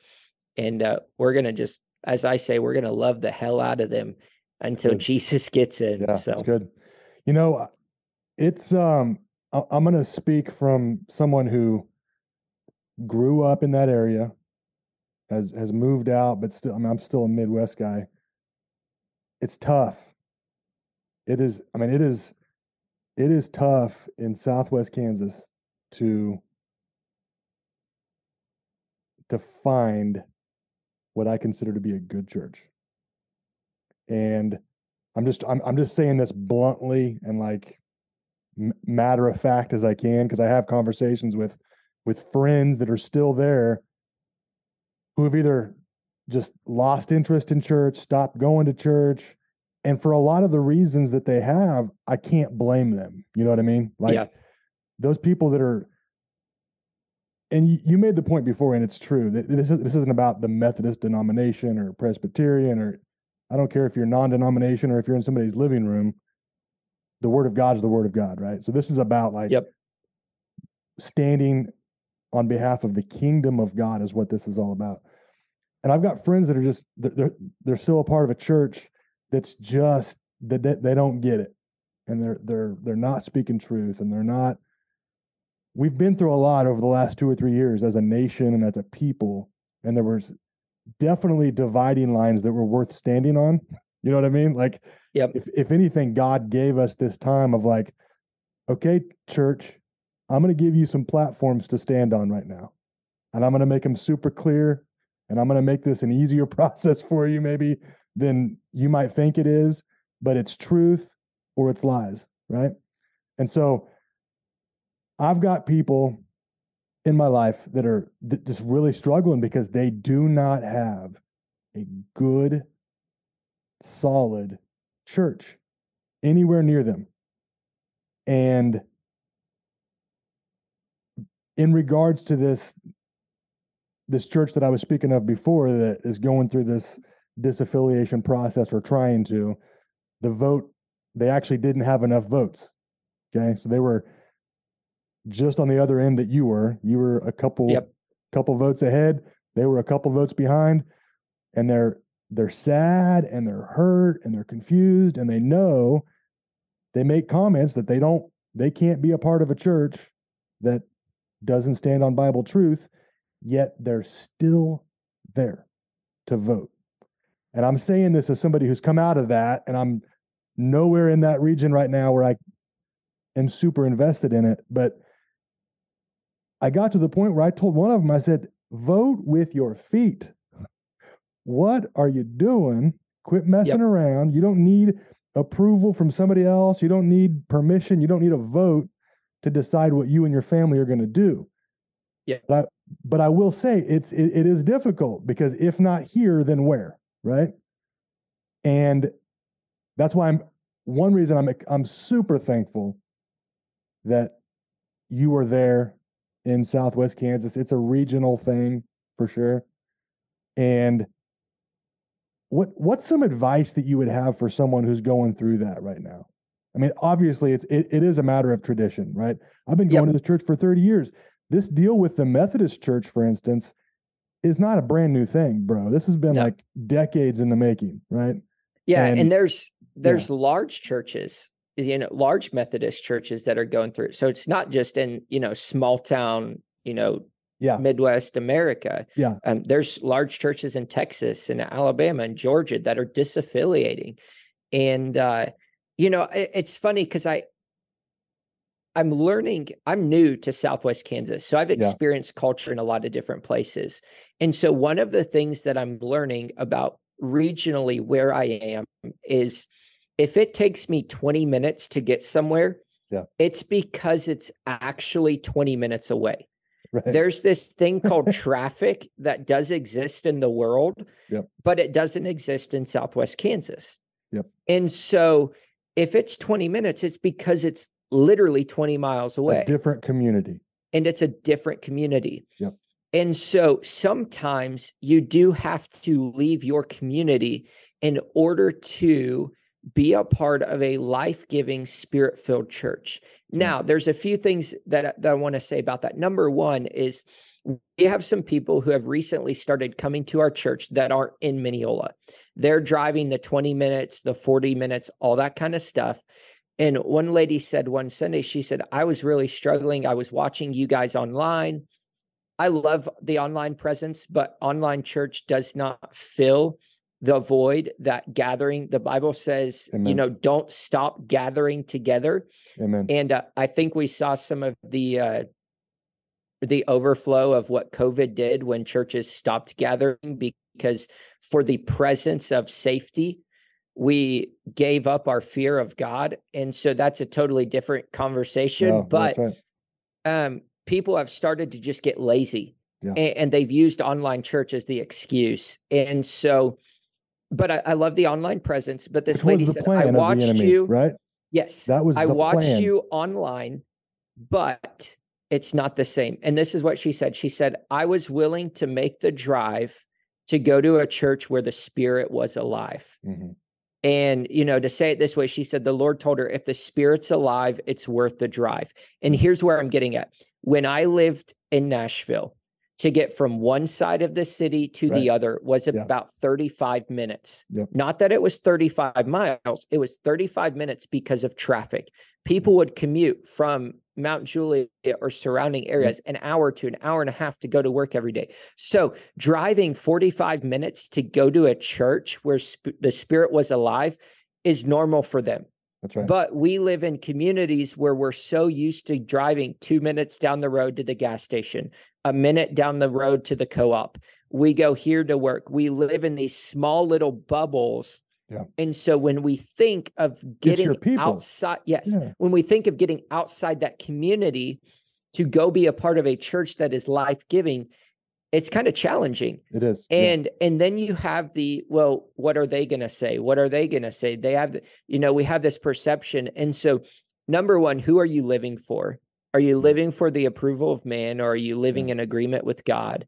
and uh we're going to just as I say we're going to love the hell out of them until Good. Jesus gets in. Yeah, so it's good. You know, uh, it's um I- I'm going to speak from someone who grew up in that area, has has moved out, but still I mean, I'm still a Midwest guy. It's tough. It is I mean it is it is tough in Southwest Kansas to to find what I consider to be a good church. And I'm just I'm I'm just saying this bluntly and like m- matter of fact as I can because I have conversations with with friends that are still there who have either just lost interest in church, stopped going to church, and for a lot of the reasons that they have, I can't blame them. You know what I mean? Like Yeah. those people that are and you, made the point before, and it's true that this is this isn't about the Methodist denomination or Presbyterian or I don't care if you're non-denomination or if you're in somebody's living room. The word of God is the word of God, right? So this is about like Yep. standing on behalf of the kingdom of God is what this is all about. And I've got friends that are just they're they're still a part of a church that's just that they, they don't get it, and they're they're they're not speaking truth, and they're not. We've been through a lot over the last two or three years as a nation and as a people, and there was definitely dividing lines that were worth standing on. You know what I mean? Like, Yep. if if anything, God gave us this time of like, okay, church, I'm going to give you some platforms to stand on right now, and I'm going to make them super clear, and I'm going to make this an easier process for you, maybe than you might think it is, but it's truth or it's lies, right? And so, I've got people in my life that are th- just really struggling because they do not have a good, solid church anywhere near them. And in regards to this this church that I was speaking of before that is going through this disaffiliation process or trying to, the vote, they actually didn't have enough votes. Okay. So they were just on the other end that you were. You were a couple Yep. couple votes ahead. They were a couple votes behind. And they're they're sad and they're hurt and they're confused and they know they make comments that they don't they can't be a part of a church that doesn't stand on Bible truth, yet they're still there to vote. And I'm saying this as somebody who's come out of that and I'm nowhere in that region right now where I am super invested in it, but I got to the point where I told one of them I said, "Vote with your feet." What are you doing? Quit messing around. You don't need approval from somebody else. You don't need permission. You don't need a vote to decide what you and your family are going to do. Yeah. But but I will say it's it, it is difficult because if not here, then where, right? And that's why I'm one reason I'm I'm super thankful that you were there in Southwest Kansas. It's a regional thing for sure. And what what's some advice that you would have for someone who's going through that right now? I mean, obviously it's it, it is a matter of tradition, right? I've been Yep. going to the church for 30 years. This deal with the Methodist church, for instance, is not a brand new thing, bro. This has been No. like decades in the making, right? Yeah, and, And- there's there's large churches, you know, large Methodist churches that are going through. So it's not just in, you know, small town, you know, Yeah. Midwest America. Yeah. Um, there's large churches in Texas and Alabama and Georgia that are disaffiliating. And uh, you know, it- it's funny because I I'm learning, I'm new to Southwest Kansas. So I've Yeah. experienced culture in a lot of different places. And so one of the things that I'm learning about regionally where I am is if it takes me 20 minutes to get somewhere, Yeah. it's because it's actually 20 minutes away. Right. There's this thing called traffic that does exist in the world, Yep. but it doesn't exist in Southwest Kansas. Yep. And so if it's 20 minutes, it's because it's literally 20 miles away a different community. and it's a different community. Yep. And so sometimes you do have to leave your community in order to be a part of a life-giving spirit-filled church. Now, there's a few things that, I- that I want to say about that. Number one is we have some people who have recently started coming to our church that aren't in Minneola. They're driving the 20 minutes, the 40 minutes, all that kind of stuff. And one lady said one Sunday, she said, I was really struggling. I was watching you guys online. I love the online presence, but online church does not fill the void that gathering. The Bible says, you know, don't stop gathering together. Amen. And uh, I think we saw some of the uh, the overflow of what COVID did when churches stopped gathering because for the presence of safety, we gave up our fear of God, and so that's a totally different conversation. Yeah, but right. um, people have started to just get lazy, Yeah. a- and, they've used online church as the excuse, and so. But I, I love the online presence. But this lady said, "I watched enemy, you." right? Yes, That was I watched plan. you online, but it's not the same. And this is what she said. She said, I was willing to make the drive to go to a church where the spirit was alive. Mhm. And, you know, to say it this way, she said, the Lord told her, if the spirit's alive, it's worth the drive. And here's where I'm getting at when I lived in Nashville, to get from one side of the city to Right. the other was Yeah. about 35 minutes. Yep. Not that it was 35 miles, it was 35 minutes because of traffic. People would commute from Mount Juliet or surrounding areas an hour to an hour and a half to go to work every day. So, driving 45 minutes to go to a church where sp- the spirit was alive is normal for them. That's right. But we live in communities where we're so used to driving two minutes down the road to the gas station, a minute down the road to the co op. We go here to work. We live in these small little bubbles. Yeah. And so when we think of getting outside, yes, Yeah. when we think of getting outside that community to go be a part of a church that is life giving, it's kind of challenging. It is. Yeah. and and then you have the well what are they going to say? What are they going to say? They have the, you know we have this perception. And so number one who are you living for? Are you mm-hmm. living for the approval of man or are you living in agreement with god?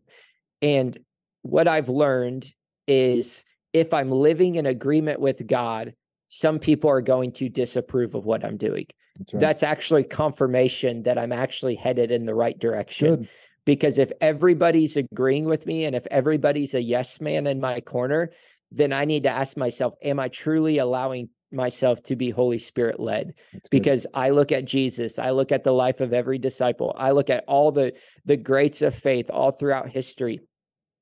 And what i've learned is if i'm living in agreement with god some people are going to disapprove of what i'm doing. That's right. that's actually confirmation that i'm actually headed in the right direction. Good. Because if everybody's agreeing with me and if everybody's a yes man in my corner then i need to ask myself am i truly allowing myself to be holy spirit led? Because i look at jesus i look at the life of every disciple i look at all the the greats of faith all throughout history.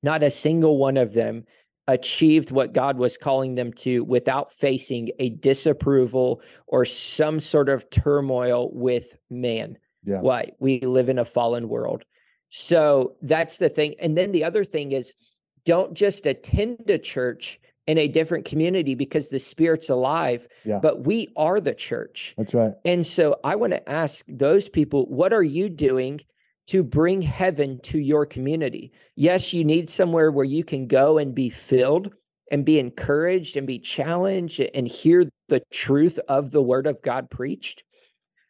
Not a single one of them achieved what god was calling them to without facing a disapproval or some sort of turmoil with man. Yeah. why? We live in a fallen world so that's the thing and then the other thing is don't just attend a church in a different community because the spirit's alive Yeah. but we are the church That's right. and so i want to ask those people what are you doing to bring heaven to your community yes you need somewhere where you can go and be filled and be encouraged and be challenged and hear the truth of the word of god preached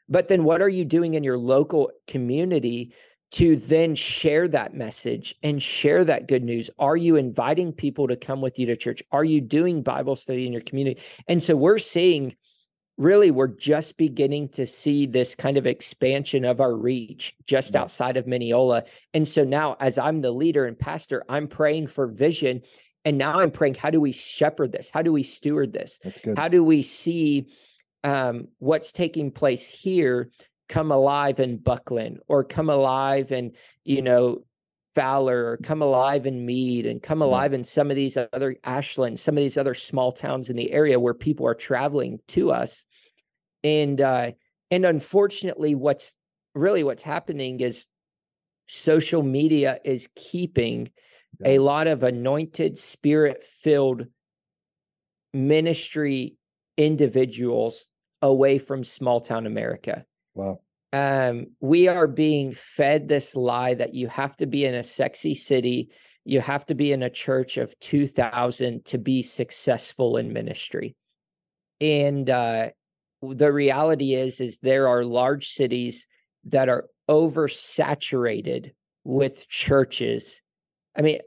but then what are you doing in your local community to then share that message and share that good news? Are you inviting people to come with you to church? Are you doing Bible study in your community? And so we're seeing really, we're just beginning to see this kind of expansion of our reach just outside of Minneola. And so now, as I'm the leader and pastor, I'm praying for vision. And now I'm praying, how do we shepherd this? How do we steward this? That's good. how do we see um, what's taking place here come alive in Bucklin or come alive in you know Fowler or come alive in Meade and come alive in some of these other Ashland, some of these other small towns in the area where people are traveling to us, and uh, and unfortunately, what's really what's happening is social media is keeping a lot of anointed spirit filled ministry individuals away from small town America. Wow. Um, we are being fed this lie that you have to be in a sexy city, you have to be in a church of 2000 to be successful in ministry. And uh, the reality is, is there are large cities that are oversaturated with churches. I mean,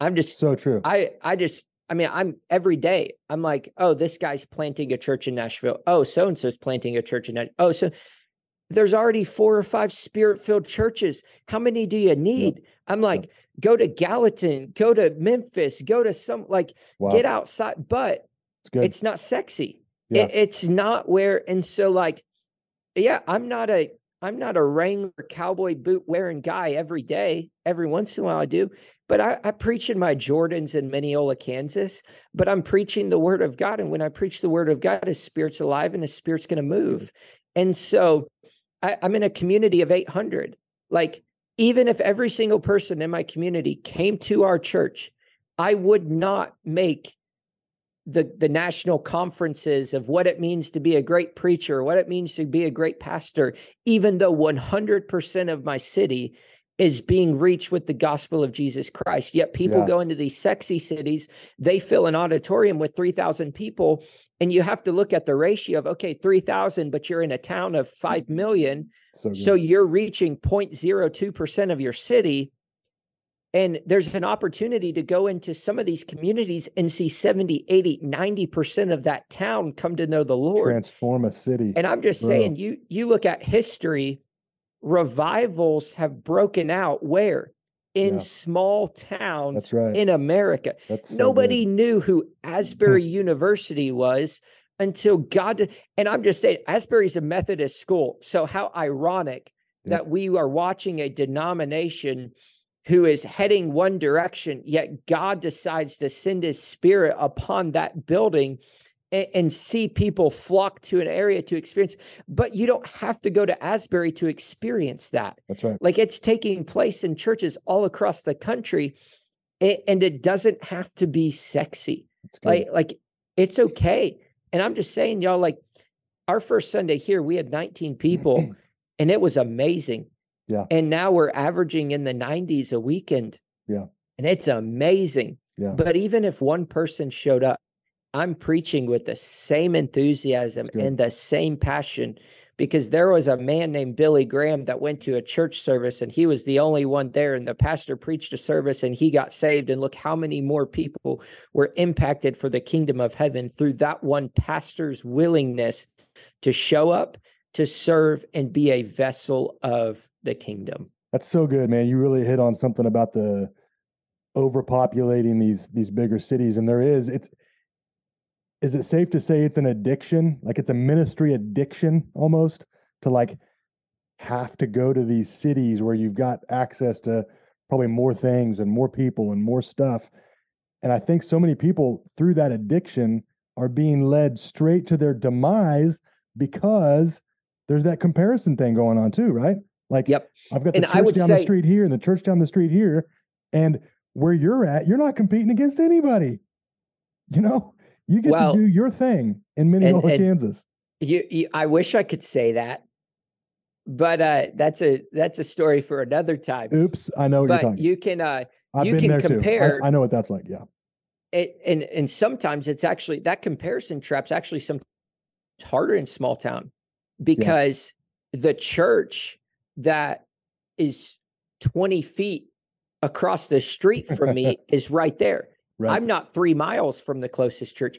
I'm just So true. I I just I mean I'm every day I'm like oh this guy's planting a church in Nashville oh so and so's planting a church in Nashville oh so there's already four or five spirit filled churches. How many do you need? I'm like go to Gallatin go to Memphis go to some like wow. get outside but It's it's not sexy. Yeah. it, it's not where and so like yeah i'm not a i'm not a wrangler cowboy boot wearing guy every day every once in a while i do but I, I preach in my jordans in Minneola kansas but i'm preaching the word of god and when i preach the word of god his spirit's alive and his spirit's going to move. And so I, i'm in a community of 800 like even if every single person in my community came to our church i would not make the the national conferences of what it means to be a great preacher, what it means to be a great pastor, even though 100% of my city is being reached with the gospel of Jesus Christ. Yet people Yeah. go into these sexy cities, they fill an auditorium with 3,000 people, and you have to look at the ratio of okay, 3,000, but you're in a town of 5 million, so so you're reaching 0.02% of your city. And there's an opportunity to go into some of these communities and see 70, 80, 90% of that town come to know the Lord. transform a city. and I'm just Bro. saying, you you look at history revivals have broken out where in Yeah. small towns That's right. in America. So Nobody good. knew who Asbury University was until God did. And I'm just saying, Asbury's a Methodist school. So how ironic Yeah. that we are watching a denomination who is heading one direction, yet God decides to send his spirit upon that building and, see people flock to an area to experience. But you don't have to go to Asbury to experience that. That's right. Like it's taking place in churches all across the country, and it doesn't have to be sexy. It's. Like, like it's okay. And I'm just saying, y'all, like our first Sunday here, we had 19 people, and it was amazing. Yeah. And now we're averaging in the 90s a weekend. Yeah. And it's amazing. Yeah. But even if one person showed up, I'm preaching with the same enthusiasm and the same passion because there was a man named Billy Graham that went to a church service and he was the only one there and the pastor preached a service and he got saved and look how many more people were impacted for the kingdom of heaven through that one pastor's willingness to show up to serve and be a vessel of the kingdom. That's so good, man. You really hit on something about the overpopulating these these bigger cities, and there is it's. Is it safe to say it's an addiction? Like it's a ministry addiction almost to like have to go to these cities where you've got access to probably more things and more people and more stuff. And I think so many people through that addiction are being led straight to their demise because there's that comparison thing going on too, right? Like Yep. I've got the And church down the street here and the church down the street here. And where you're at, you're not competing against anybody. You know, you get Well, to do your thing in Minneola, and- Kansas. You, you I wish I could say that. But uh that's a that's a story for another time. Oops, I know what you're But talking. you can uh I've you can compare-. I, I know what that's like. Yeah. it, and and sometimes it's actually that comparison trap's actually some harder in small town because the church that is 20 feet across the street from me is right there Right. i'm not three miles from the closest church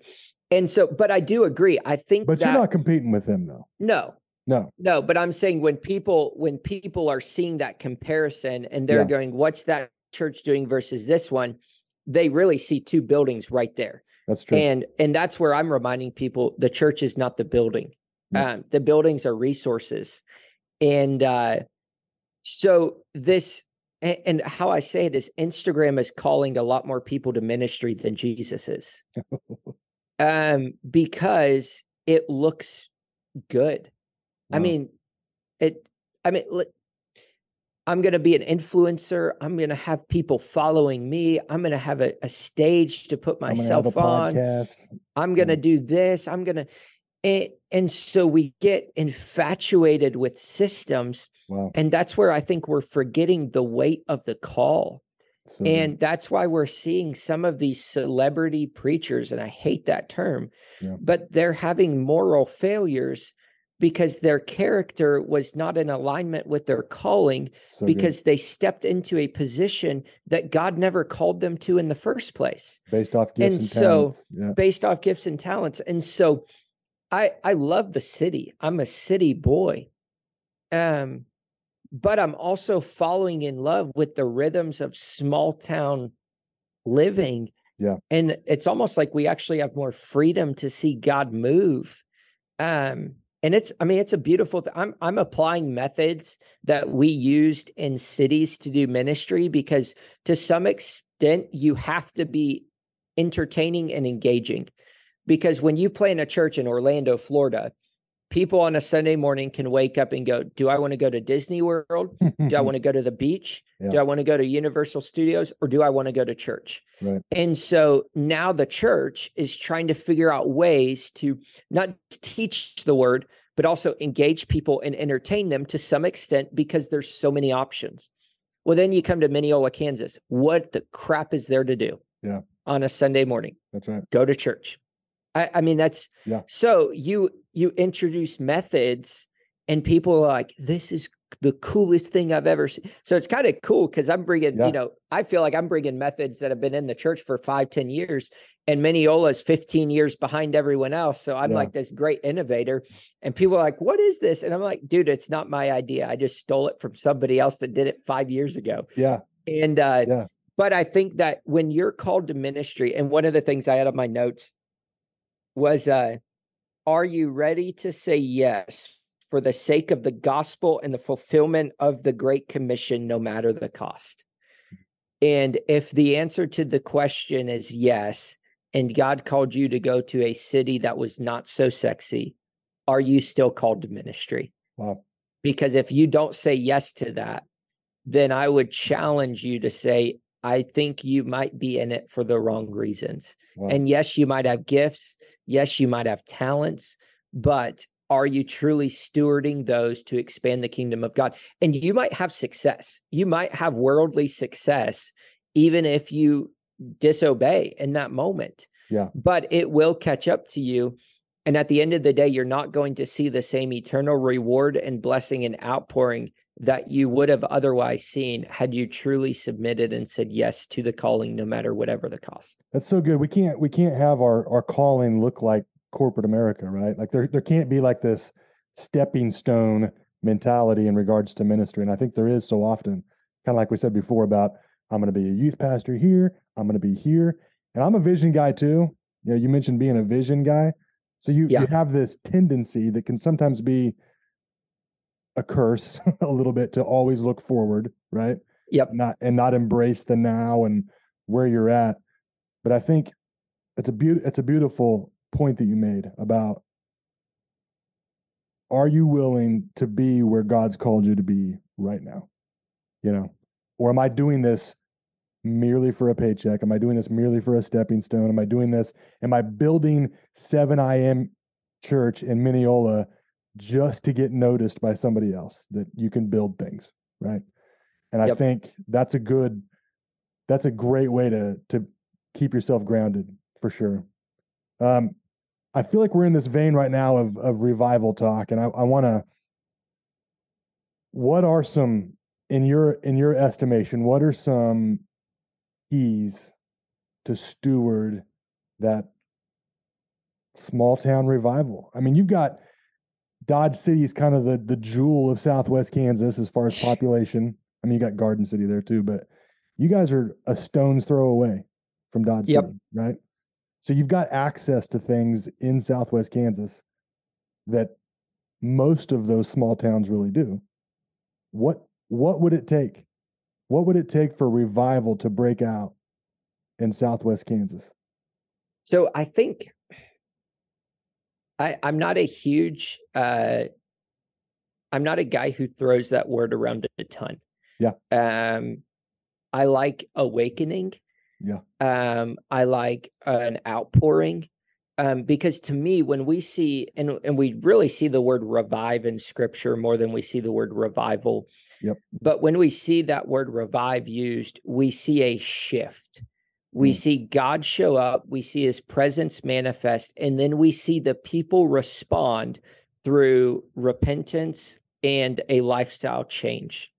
and so but i do agree i think but that you're not competing with them though. no No. no but i'm saying when people when people are seeing that comparison and they're Yeah. going what's that church doing versus this one they really see two buildings right there That's true. and and that's where i'm reminding people the church is not the building Yeah. um, the buildings are resources and uh so this and, and how i say it is instagram is calling a lot more people to ministry than jesus is um because it looks good i mean it i mean i'm going to be an influencer i'm going to have people following me i'm going to have a, a stage to put myself on podcast. I'm going to do this. I'm going to. And, and so we get infatuated with systems. Wow. And that's where I think we're forgetting the weight of the call. So. And that's why we're seeing some of these celebrity preachers, and I hate that term, Yeah. but they're having moral failures because their character was not in alignment with their calling So good. because they stepped into a position that God never called them to in the first place based off gifts and and, so- talents. Yeah. based off gifts and talents. And so I I love the city. I'm a city boy. Um but I'm also falling in love with the rhythms of small town living. Yeah. And it's almost like we actually have more freedom to see God move. Um and it's I mean it's a beautiful th- I'm I'm applying methods that we used in cities to do ministry because to some extent you have to be entertaining and engaging because when you play in a church in Orlando, Florida, people on a Sunday morning can wake up and go, Do I want to go to Disney World? Do I want to go to the beach? Do I want to go to Universal Studios or do I want to go to church? Right. And so now the church is trying to figure out ways to not teach the word, but also engage people and entertain them to some extent because there's so many options. Well, then you come to Minneola, Kansas. What the crap is there to do? Yeah. On a Sunday morning? That's right. go to church. I, I mean, that's Yeah. so you you introduce methods and people are like, this is the coolest thing I've ever seen. So it's kind of cool because I'm bringing, Yeah. you know, I feel like I'm bringing methods that have been in the church for five, ten years, and Minneola's 15 years behind everyone else. So I'm Yeah. like this great innovator, and people are like, "What is this?" And I'm like, "Dude, it's not my idea. I just stole it from somebody else that did it five years ago." Yeah. And uh, Yeah. but I think that when you're called to ministry, and one of the things I had on my notes was, uh, "Are you ready to say yes?" For the sake of the gospel and the fulfillment of the Great Commission, no matter the cost. And if the answer to the question is yes, and God called you to go to a city that was not so sexy, are you still called to ministry? Wow. Because if you don't say yes to that, then I would challenge you to say, I think you might be in it for the wrong reasons. Wow. And yes, you might have gifts. Yes, you might have talents, but are you truly stewarding those to expand the kingdom of God? And you might have success. You might have worldly success, even if you disobey in that moment. Yeah. But it will catch up to you. And at the end of the day, you're not going to see the same eternal reward and blessing and outpouring that you would have otherwise seen had you truly submitted and said yes to the calling, no matter whatever the cost. That's so good. We can't we can't have our our calling look like corporate America, right? Like there there can't be like this stepping stone mentality in regards to ministry. And I think there is so often, kind of like we said before about I'm going to be a youth pastor here, I'm going to be here, and I'm a vision guy too. You know, you mentioned being a vision guy. So you Yeah. you have this tendency that can sometimes be a curse a little bit to always look forward, right? Yep. Not and not embrace the now and where you're at. But I think it's a beaut it's a beautiful point that you made about are you willing to be where God's called you to be right now? You know, or am I doing this merely for a paycheck? Am I doing this merely for a stepping stone? Am I doing this? Am I building 7 IAM church in Minneola just to get noticed by somebody else that you can build things, right? And I think that's a good that's a great way to to keep yourself grounded for sure. Um I feel like we're in this vein right now of of revival talk and I, I want to what are some in your in your estimation what are some keys to steward that small town revival i mean you've got dodge city is kind of the the jewel of southwest kansas as far as population. I mean you got garden city there too but you guys are a stone's throw away from dodge Yep. city right? So you've got access to things in southwest kansas that most of those small towns really do. What what would it take? What would it take for revival to break out in southwest kansas? So I think I, I'm not a huge uh I'm not a guy who throws that word around a ton. Yeah. Um I like awakening. Yeah. Um I like an outpouring. Um, because to me, when we see and and we really see the word revive in scripture more than we see the word revival. Yep. But when we see that word revive used, we see a shift. We Mm. see God show up, we see his presence manifest, and then we see the people respond through repentance and a lifestyle change.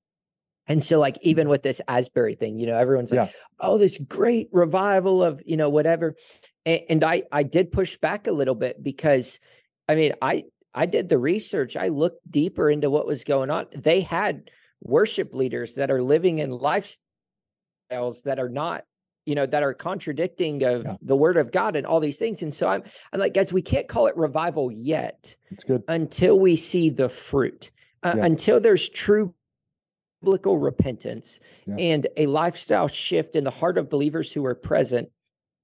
And so, like, even with this Asbury thing, you know, everyone's like, Yeah. oh, this great revival of, you know, whatever. And, and I I did push back a little bit because I mean, I I did the research, I looked deeper into what was going on. They had worship leaders that are living in lifestyles that are not you know that are contradicting of Yeah. the word of god and all these things and so i'm i'm like guys we can't call it revival yet it's good until we see the fruit uh, Yeah. until there's true biblical repentance Yeah. and a lifestyle shift in the heart of believers who are present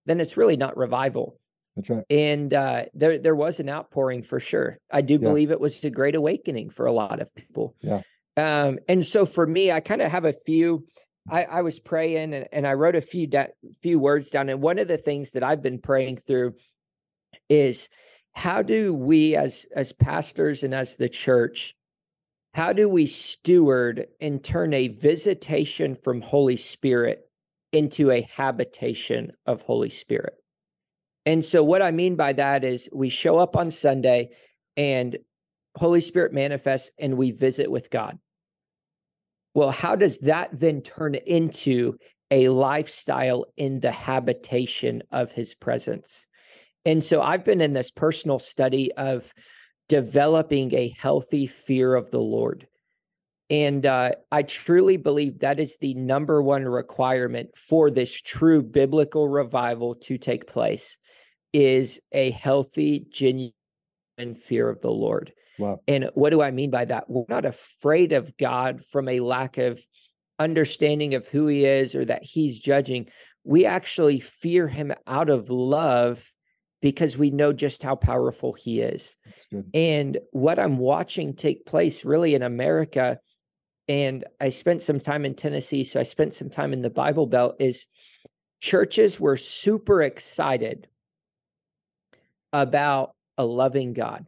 then it's really not revival that's right and uh, there there was an outpouring for sure. I do believe it was a great awakening for a lot of people. Yeah. Um, and so for me, I kind of have a few. I, I was praying and, and I wrote a few da- few words down. And one of the things that I've been praying through is how do we as as pastors and as the church, how do we steward and turn a visitation from Holy Spirit into a habitation of Holy Spirit? And so, what I mean by that is we show up on Sunday and Holy Spirit manifests and we visit with God. Well, how does that then turn into a lifestyle in the habitation of his presence? And so I've been in this personal study of developing a healthy fear of the Lord. And uh, I truly believe that is the number one requirement for this true biblical revival to take place is a healthy, genuine fear of the Lord. Wow. And what do I mean by that? We're not afraid of God from a lack of understanding of who he is or that he's judging. We actually fear him out of love because we know just how powerful he is. That's good. And what I'm watching take place really in America, and I spent some time in Tennessee, so I spent some time in the Bible Belt, is churches were super excited about a loving God.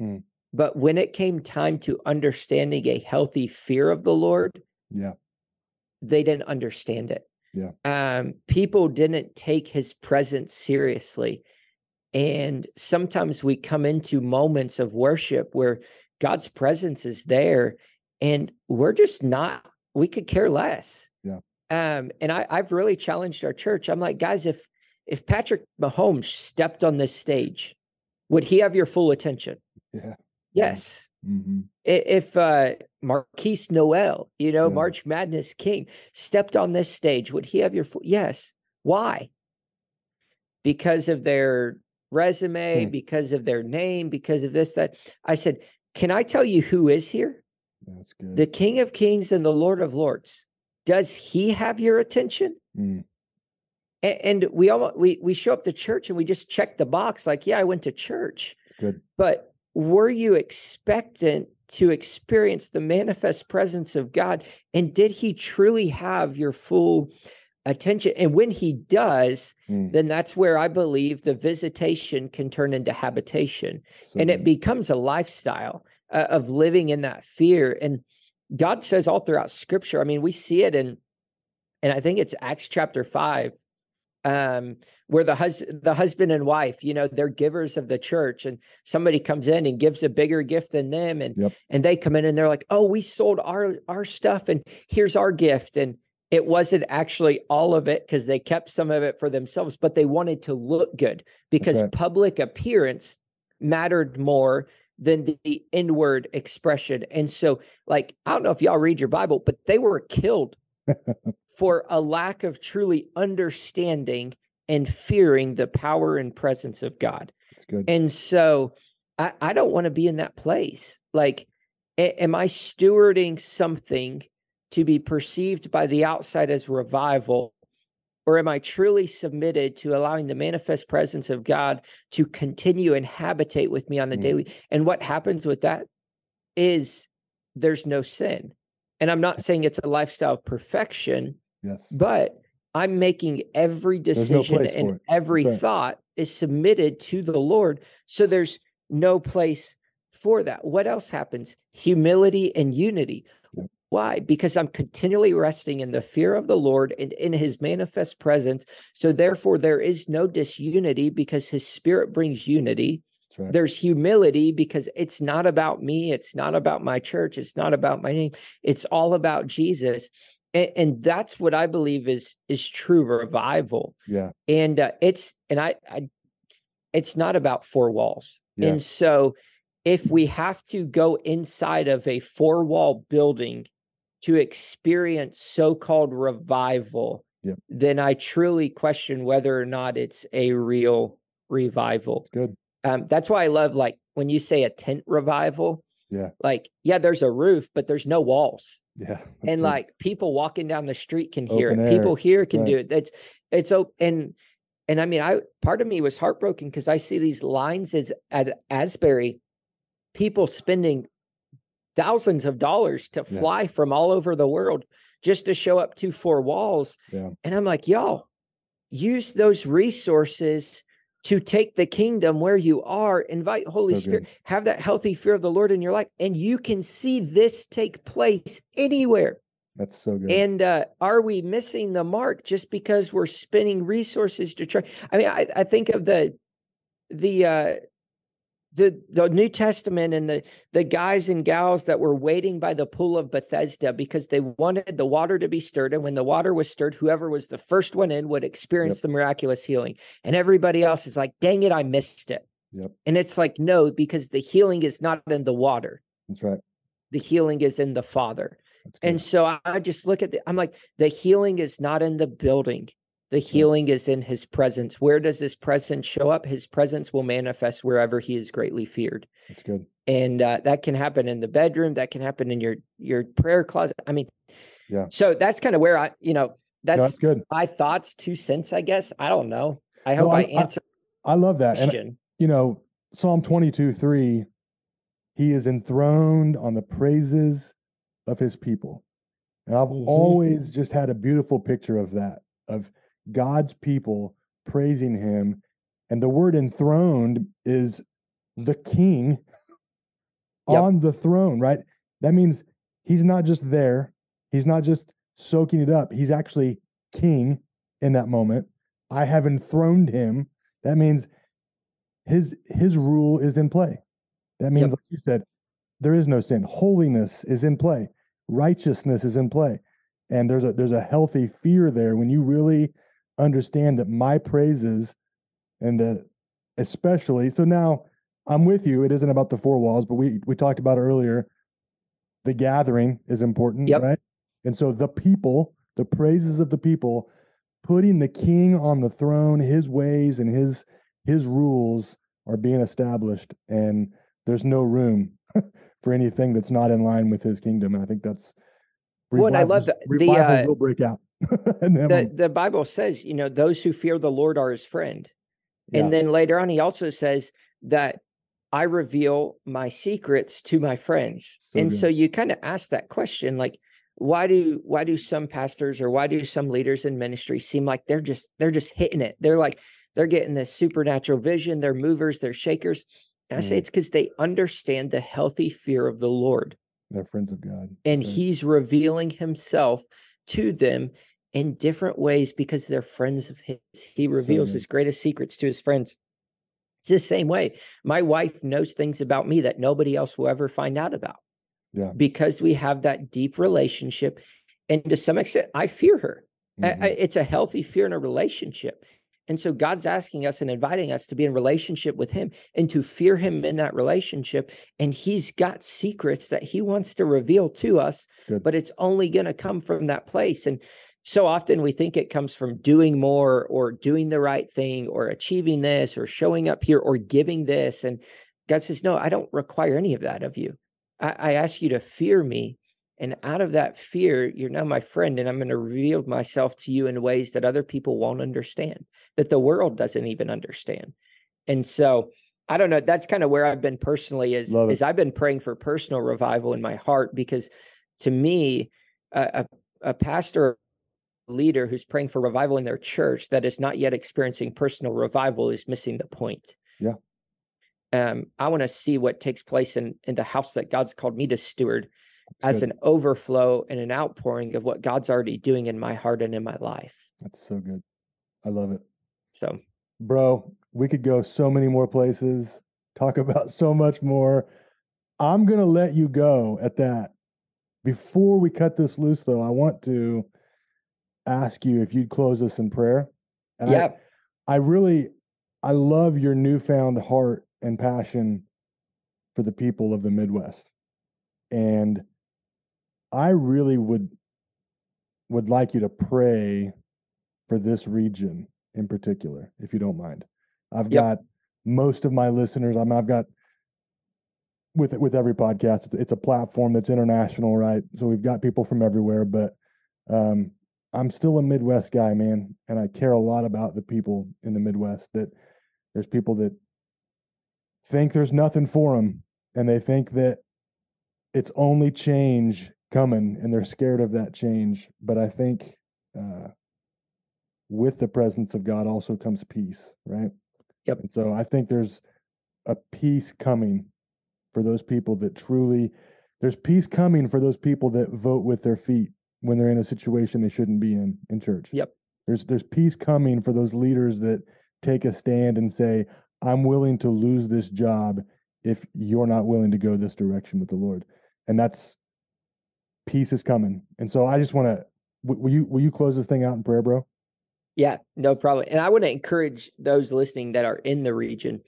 Mm. But when it came time to understanding a healthy fear of the Lord, Yeah. they didn't understand it. Yeah. Um, people didn't take his presence seriously. And sometimes we come into moments of worship where God's presence is there and we're just not, we could care less. Yeah. Um, and I, I've really challenged our church. I'm like, guys, if if Patrick Mahomes stepped on this stage, would he have your full attention? Yeah. Yes. hmm If uh Markquis Nowell, you know, Yeah. March Madness King, stepped on this stage, would he have your full yes? Why? Because of their resume, Hmm. because of their name, because of this, that. I said, Can I tell you who is here? That's good. The King of Kings and the Lord of Lords. Does he have your attention? Mm. A- And we all we we show up to church and we just check the box, like, yeah, I went to church. It's good. But were you expectant to experience the manifest presence of God? And did he truly have your full attention? And when he does, Mm. then that's where I believe the visitation can turn into habitation So and it becomes a lifestyle uh, of living in that fear. And God says all throughout scripture, I mean, we see it in, and I think it's Acts chapter five, um, where the hus- the husband and wife, you know, they're givers of the church, and somebody comes in and gives a bigger gift than them, and Yep. and they come in and they're like, "Oh, we sold our our stuff, and here's our gift," and it wasn't actually all of it because they kept some of it for themselves, but they wanted to look good because right. public appearance mattered more than the, the inward expression. And so, like, I don't know if y'all read your Bible, but they were killed for a lack of truly understanding and fearing the power and presence of God. It's good. And so I, I don't want to be in that place. Like, a- am I stewarding something to be perceived by the outside as revival? Or am I truly submitted to allowing the manifest presence of God to continue and habitate with me on a Mm. daily? And what happens with that is there's no sin. And I'm not saying it's a lifestyle of perfection, yes. but I'm making every decision for and every right. thought is submitted to the Lord. So there's no place for that. What else happens? Humility and unity. Why? Because I'm continually resting in the fear of the Lord and in his manifest presence. So therefore, there is no disunity because his spirit brings unity. That's right. There's humility because it's not about me. It's not about my church. It's not about my name. It's all about Jesus. And, and that's what I believe is is true revival. yeah. And uh, it's and I, I it's not about four walls. Yeah. And so if we have to go inside of a four wall building to experience so-called revival, Yep. then I truly question whether or not it's a real revival. It's good. Um, that's why I love like when you say a tent revival. Yeah. Like, yeah, there's a roof, but there's no walls. Yeah. and like people walking down the street can hear Open it. People here can do it. It's it's open and and I mean I part of me was heartbroken because I see these lines as at Asbury, people spending thousands of dollars to Yeah. fly from all over the world just to show up to four walls. Yeah. And I'm like, y'all, use those resources to take the kingdom where you are, invite Holy So Spirit, have that healthy fear of the Lord in your life, and you can see this take place anywhere. That's so good. And uh, are we missing the mark just because we're spending resources to try? I mean, I, I think of the the uh, the the New Testament and the the guys and gals that were waiting by the pool of Bethesda because they wanted the water to be stirred, and when the water was stirred, whoever was the first one in would experience Yep. the miraculous healing, and everybody else is like, "Dang it, I missed it." Yep. And it's like, no, because the healing is not in the water; That's right. the healing is in the Father. And so I- I just look at the, I'm like, the healing is not in the building. The healing is in his presence. Where does his presence show up? His presence will manifest wherever he is greatly feared. That's good. And uh, that can happen in the bedroom. That can happen in your your prayer closet. I mean, Yeah. So that's kind of where I, you know, No, that's that's good. my thoughts, two cents, I guess. I don't know. I hope I, I- I- answered I love the that. And you know, Psalm 22 3, he is enthroned on the praises of his people. And I've Mhm. always just had a beautiful picture of that, of God's people praising him. And the word enthroned is the king Yep. on the throne, right? That means he's not just there, he's not just soaking it up, he's actually king in that moment. I have enthroned him. That means his his rule is in play. That means, Yep. like you said, there is no sin. Holiness is in play. Righteousness is in play. And there's a there's a healthy fear there when you really understand that my praises and especially so now I'm with you. It isn't about the four walls, but we we talked about earlier. The gathering is important, Yep. right? And so the people, the praises of the people, putting the king on the throne, his ways and his his rules are being established, and there's no room for anything that's not in line with his kingdom. And I think that's Well, and I love the- the, uh, will break out. The, the Bible says, you know, those who fear the Lord are his friend. Yeah. And then later on, he also says that I reveal my secrets to my friends. So and good. so you kind of ask that question, like, why do why do some pastors or why do some leaders in ministry seem like they're just they're just hitting it? They're like they're getting this supernatural vision, they're movers, they're shakers. And I say Mm. it's because they understand the healthy fear of the Lord They're friends of God. and Right. he's revealing himself to them in different ways because they're friends of his. He reveals his greatest secrets to his friends. It's the same way. My wife knows things about me that nobody else will ever find out about. Yeah. Because we have that deep relationship. And to some extent, I fear her. Mhm. I- it's a healthy fear in a relationship. And so God's asking us and inviting us to be in relationship with him and to fear him in that relationship. And he's got secrets that he wants to reveal to us, Good. but it's only going to come from that place. And so often we think it comes from doing more or doing the right thing or achieving this or showing up here or giving this. And God says, No, I don't require any of that of you. I, I ask you to fear me. And out of that fear, you're now my friend, and I'm going to reveal myself to you in ways that other people won't understand, that the world doesn't even understand. And so I don't know. That's kind of where I've been personally is, is I've been praying for personal revival in my heart because to me, a, a, a pastor leader who's praying for revival in their church that is not yet experiencing personal revival is missing the point. Yeah. Um, I want to see what takes place in, in the house that God's called me to steward That's as good. an overflow and an outpouring of what God's already doing in my heart and in my life. That's so good. I love it. So Bro, we could go so many more places, talk about so much more. I'm going to let you go at that. Before we cut this loose, though, I want to ask you if you'd close us in prayer. And I- I really I love your newfound heart and passion for the people of the Midwest. And I really would would like you to pray for this region in particular, if you don't mind. I've Yep. got most of my listeners, I mean, I've got with with every podcast, it's, it's a platform that's international, right? So we've got people from everywhere, but um, I'm still a Midwest guy, man, and I care a lot about the people in the Midwest. That there's people that think there's nothing for them, and they think that it's only change coming, and they're scared of that change. But I think uh, with the presence of God also comes peace, right? Yep. And so I think there's a peace coming for those people that truly. There's peace coming for those people that vote with their feet when they're in a situation they shouldn't be in in church. Yep. There's there's peace coming for those leaders that take a stand and say, I'm willing to lose this job if you're not willing to go this direction with the Lord. And that's peace is coming. And so I just want to will you will you close this thing out in prayer, bro? Yeah, no problem. And I want to encourage those listening that are in the region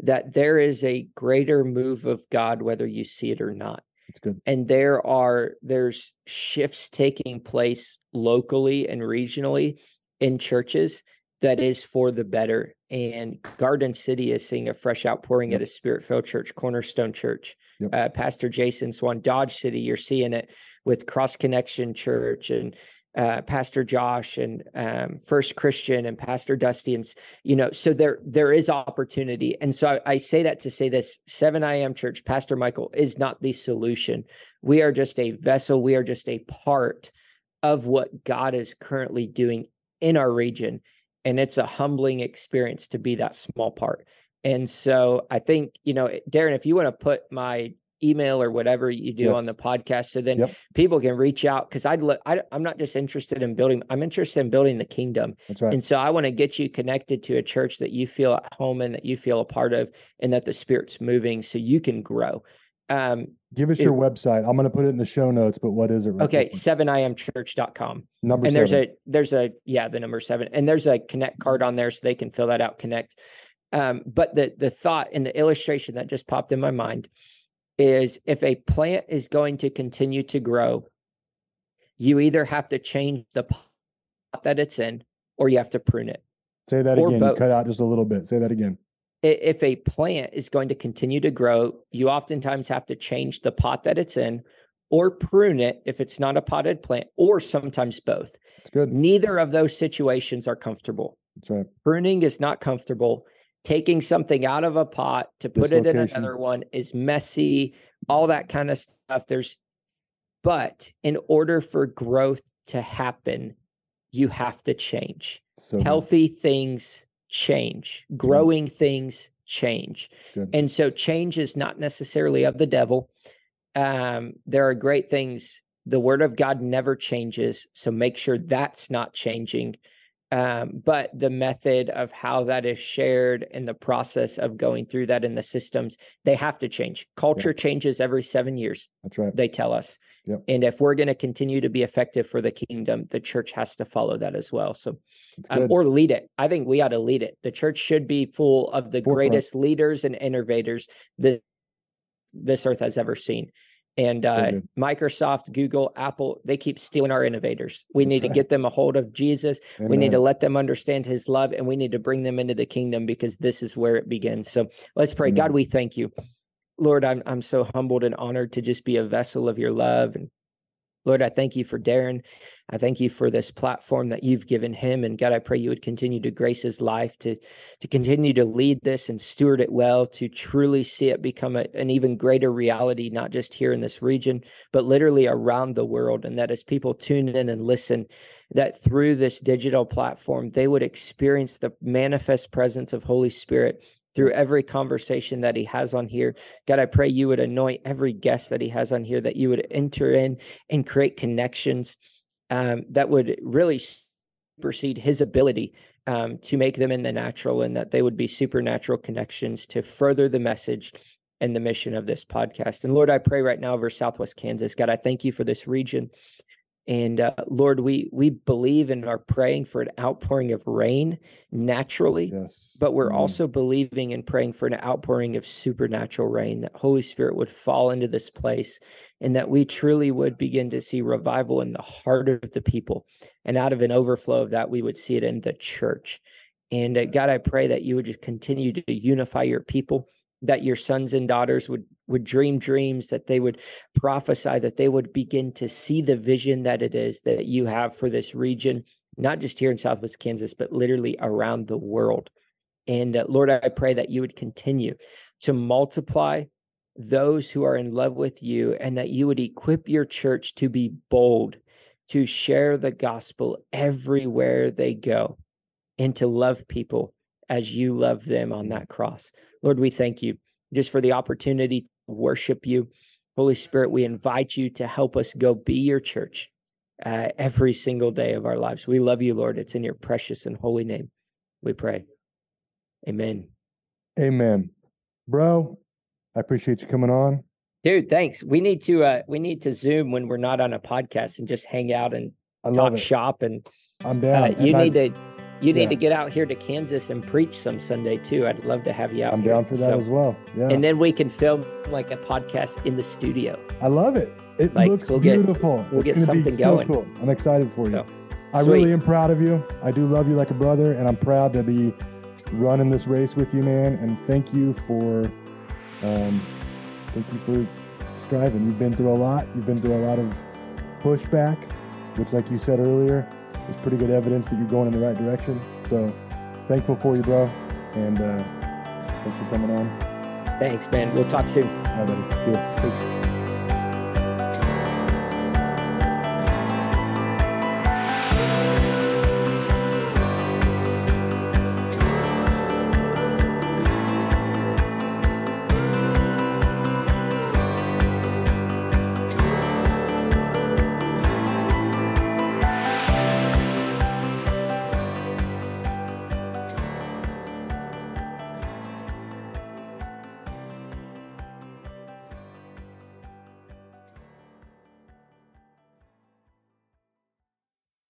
that there is a greater move of God whether you see it or not. It's good. And there are there's shifts taking place locally and regionally in churches that is for the better. And Garden City is seeing a fresh outpouring yep. at a spirit filled church, Cornerstone Church. Yep. Uh, Pastor Jason Swan, Dodge City, you're seeing it with Cross Connection Church and uh, Pastor Josh and um, First Christian and Pastor Dusty, and you know, so there there is opportunity, and so I, I say that to say this: Seven Am Church, Pastor Michael is not the solution. We are just a vessel. We are just a part of what God is currently doing in our region, and it's a humbling experience to be that small part. And so I think you know, Darin, if you want to put my email or whatever you do yes. on the podcast so then yep. people can reach out because i'd look I, i'm not just interested in building i'm interested in building the kingdom That's right. and so i want to get you connected to a church that you feel at home and that you feel a part of and that the spirit's moving so you can grow um give us it, your website i'm going to put it in the show notes but what is it right okay 7iamchurch.com number and seven. there's a there's a yeah the number seven and there's a connect card on there so they can fill that out connect um, but the the thought and the illustration that just popped in my mind is if a plant is going to continue to grow, you either have to change the pot that it's in or you have to prune it. Say that again. Cut out just a little bit. Say that again. If a plant is going to continue to grow, you oftentimes have to change the pot that it's in or prune it if it's not a potted plant, or sometimes both. That's good. Neither of those situations are comfortable. That's right. Pruning is not comfortable taking something out of a pot to put it in another one is messy, all that kind of stuff. There's, but in order for growth to happen, you have to change. So Healthy good. things change, growing good. things change. And so change is not necessarily of the devil. Um, there are great things. The word of God never changes. So make sure that's not changing um, but the method of how that is shared and the process of going through that in the systems they have to change. Culture yeah. changes every seven years that's right. they tell us. Yep. and if we're going to continue to be effective for the kingdom the church has to follow that as well. So um, or lead it. I think we ought to lead it. The church should be full of the Forefront. greatest leaders and innovators that this earth has ever seen and uh, Microsoft, Google, Apple, they keep stealing our innovators. We That's need right. to get them a hold of Jesus. Amen. We need to let them understand his love and we need to bring them into the kingdom because this is where it begins. So let's pray. Amen. God, we thank you. Lord, I'm I'm so humbled and honored to just be a vessel of your love and Lord, I thank you for Darin. I thank you for this platform that you've given him. And God, I pray you would continue to grace his life to, to continue to lead this and steward it well, to truly see it become a, an even greater reality, not just here in this region, but literally around the world. And that as people tune in and listen, that through this digital platform, they would experience the manifest presence of Holy Spirit through every conversation that he has on here. God, I pray you would anoint every guest that he has on here, that you would enter in and create connections um, that would really supersede his ability um, to make them in the natural, and that they would be supernatural connections to further the message and the mission of this podcast. And Lord, I pray right now over Southwest Kansas. God, I thank you for this region. And uh, Lord, we we believe and are praying for an outpouring of rain naturally, yes. but we're also believing and praying for an outpouring of supernatural rain that Holy Spirit would fall into this place, and that we truly would begin to see revival in the heart of the people, and out of an overflow of that, we would see it in the church. And uh, God, I pray that you would just continue to unify your people that your sons and daughters would would dream dreams that they would prophesy that they would begin to see the vision that it is that you have for this region not just here in southwest kansas but literally around the world. And uh, lord i pray that you would continue to multiply those who are in love with you and that you would equip your church to be bold to share the gospel everywhere they go and to love people as you love them on that cross Lord, we thank you just for the opportunity to worship you. Holy Spirit, we invite you to help us go be your church uh, every single day of our lives. We love you, Lord. It's in your precious and holy name we pray. Amen. Amen. Bro, I appreciate you coming on. Dude, thanks. We need to uh we need to zoom when we're not on a podcast and just hang out and I talk it. shop and I'm uh, down. you And need to you need yeah. to get out here to Kansas and preach some Sunday too. I'd love to have you out I'm here. down for that So- as well. Yeah. And then we can film like a podcast in the studio. I love it. It Like, looks we'll get- beautiful. we'll It's get something be so going. Cool. I'm excited for you. So, I sweet. really am proud of you. I do love you like a brother, and I'm proud to be running this race with you, man. And thank you for, um, thank you for striving. You've been through a lot. You've been through a lot of pushback, which, like you said earlier, is pretty good evidence that you're going in the right direction. So, thankful for you, bro. And uh, thanks for coming on. Thanks, man. We'll talk soon. All right, buddy. See you. Peace.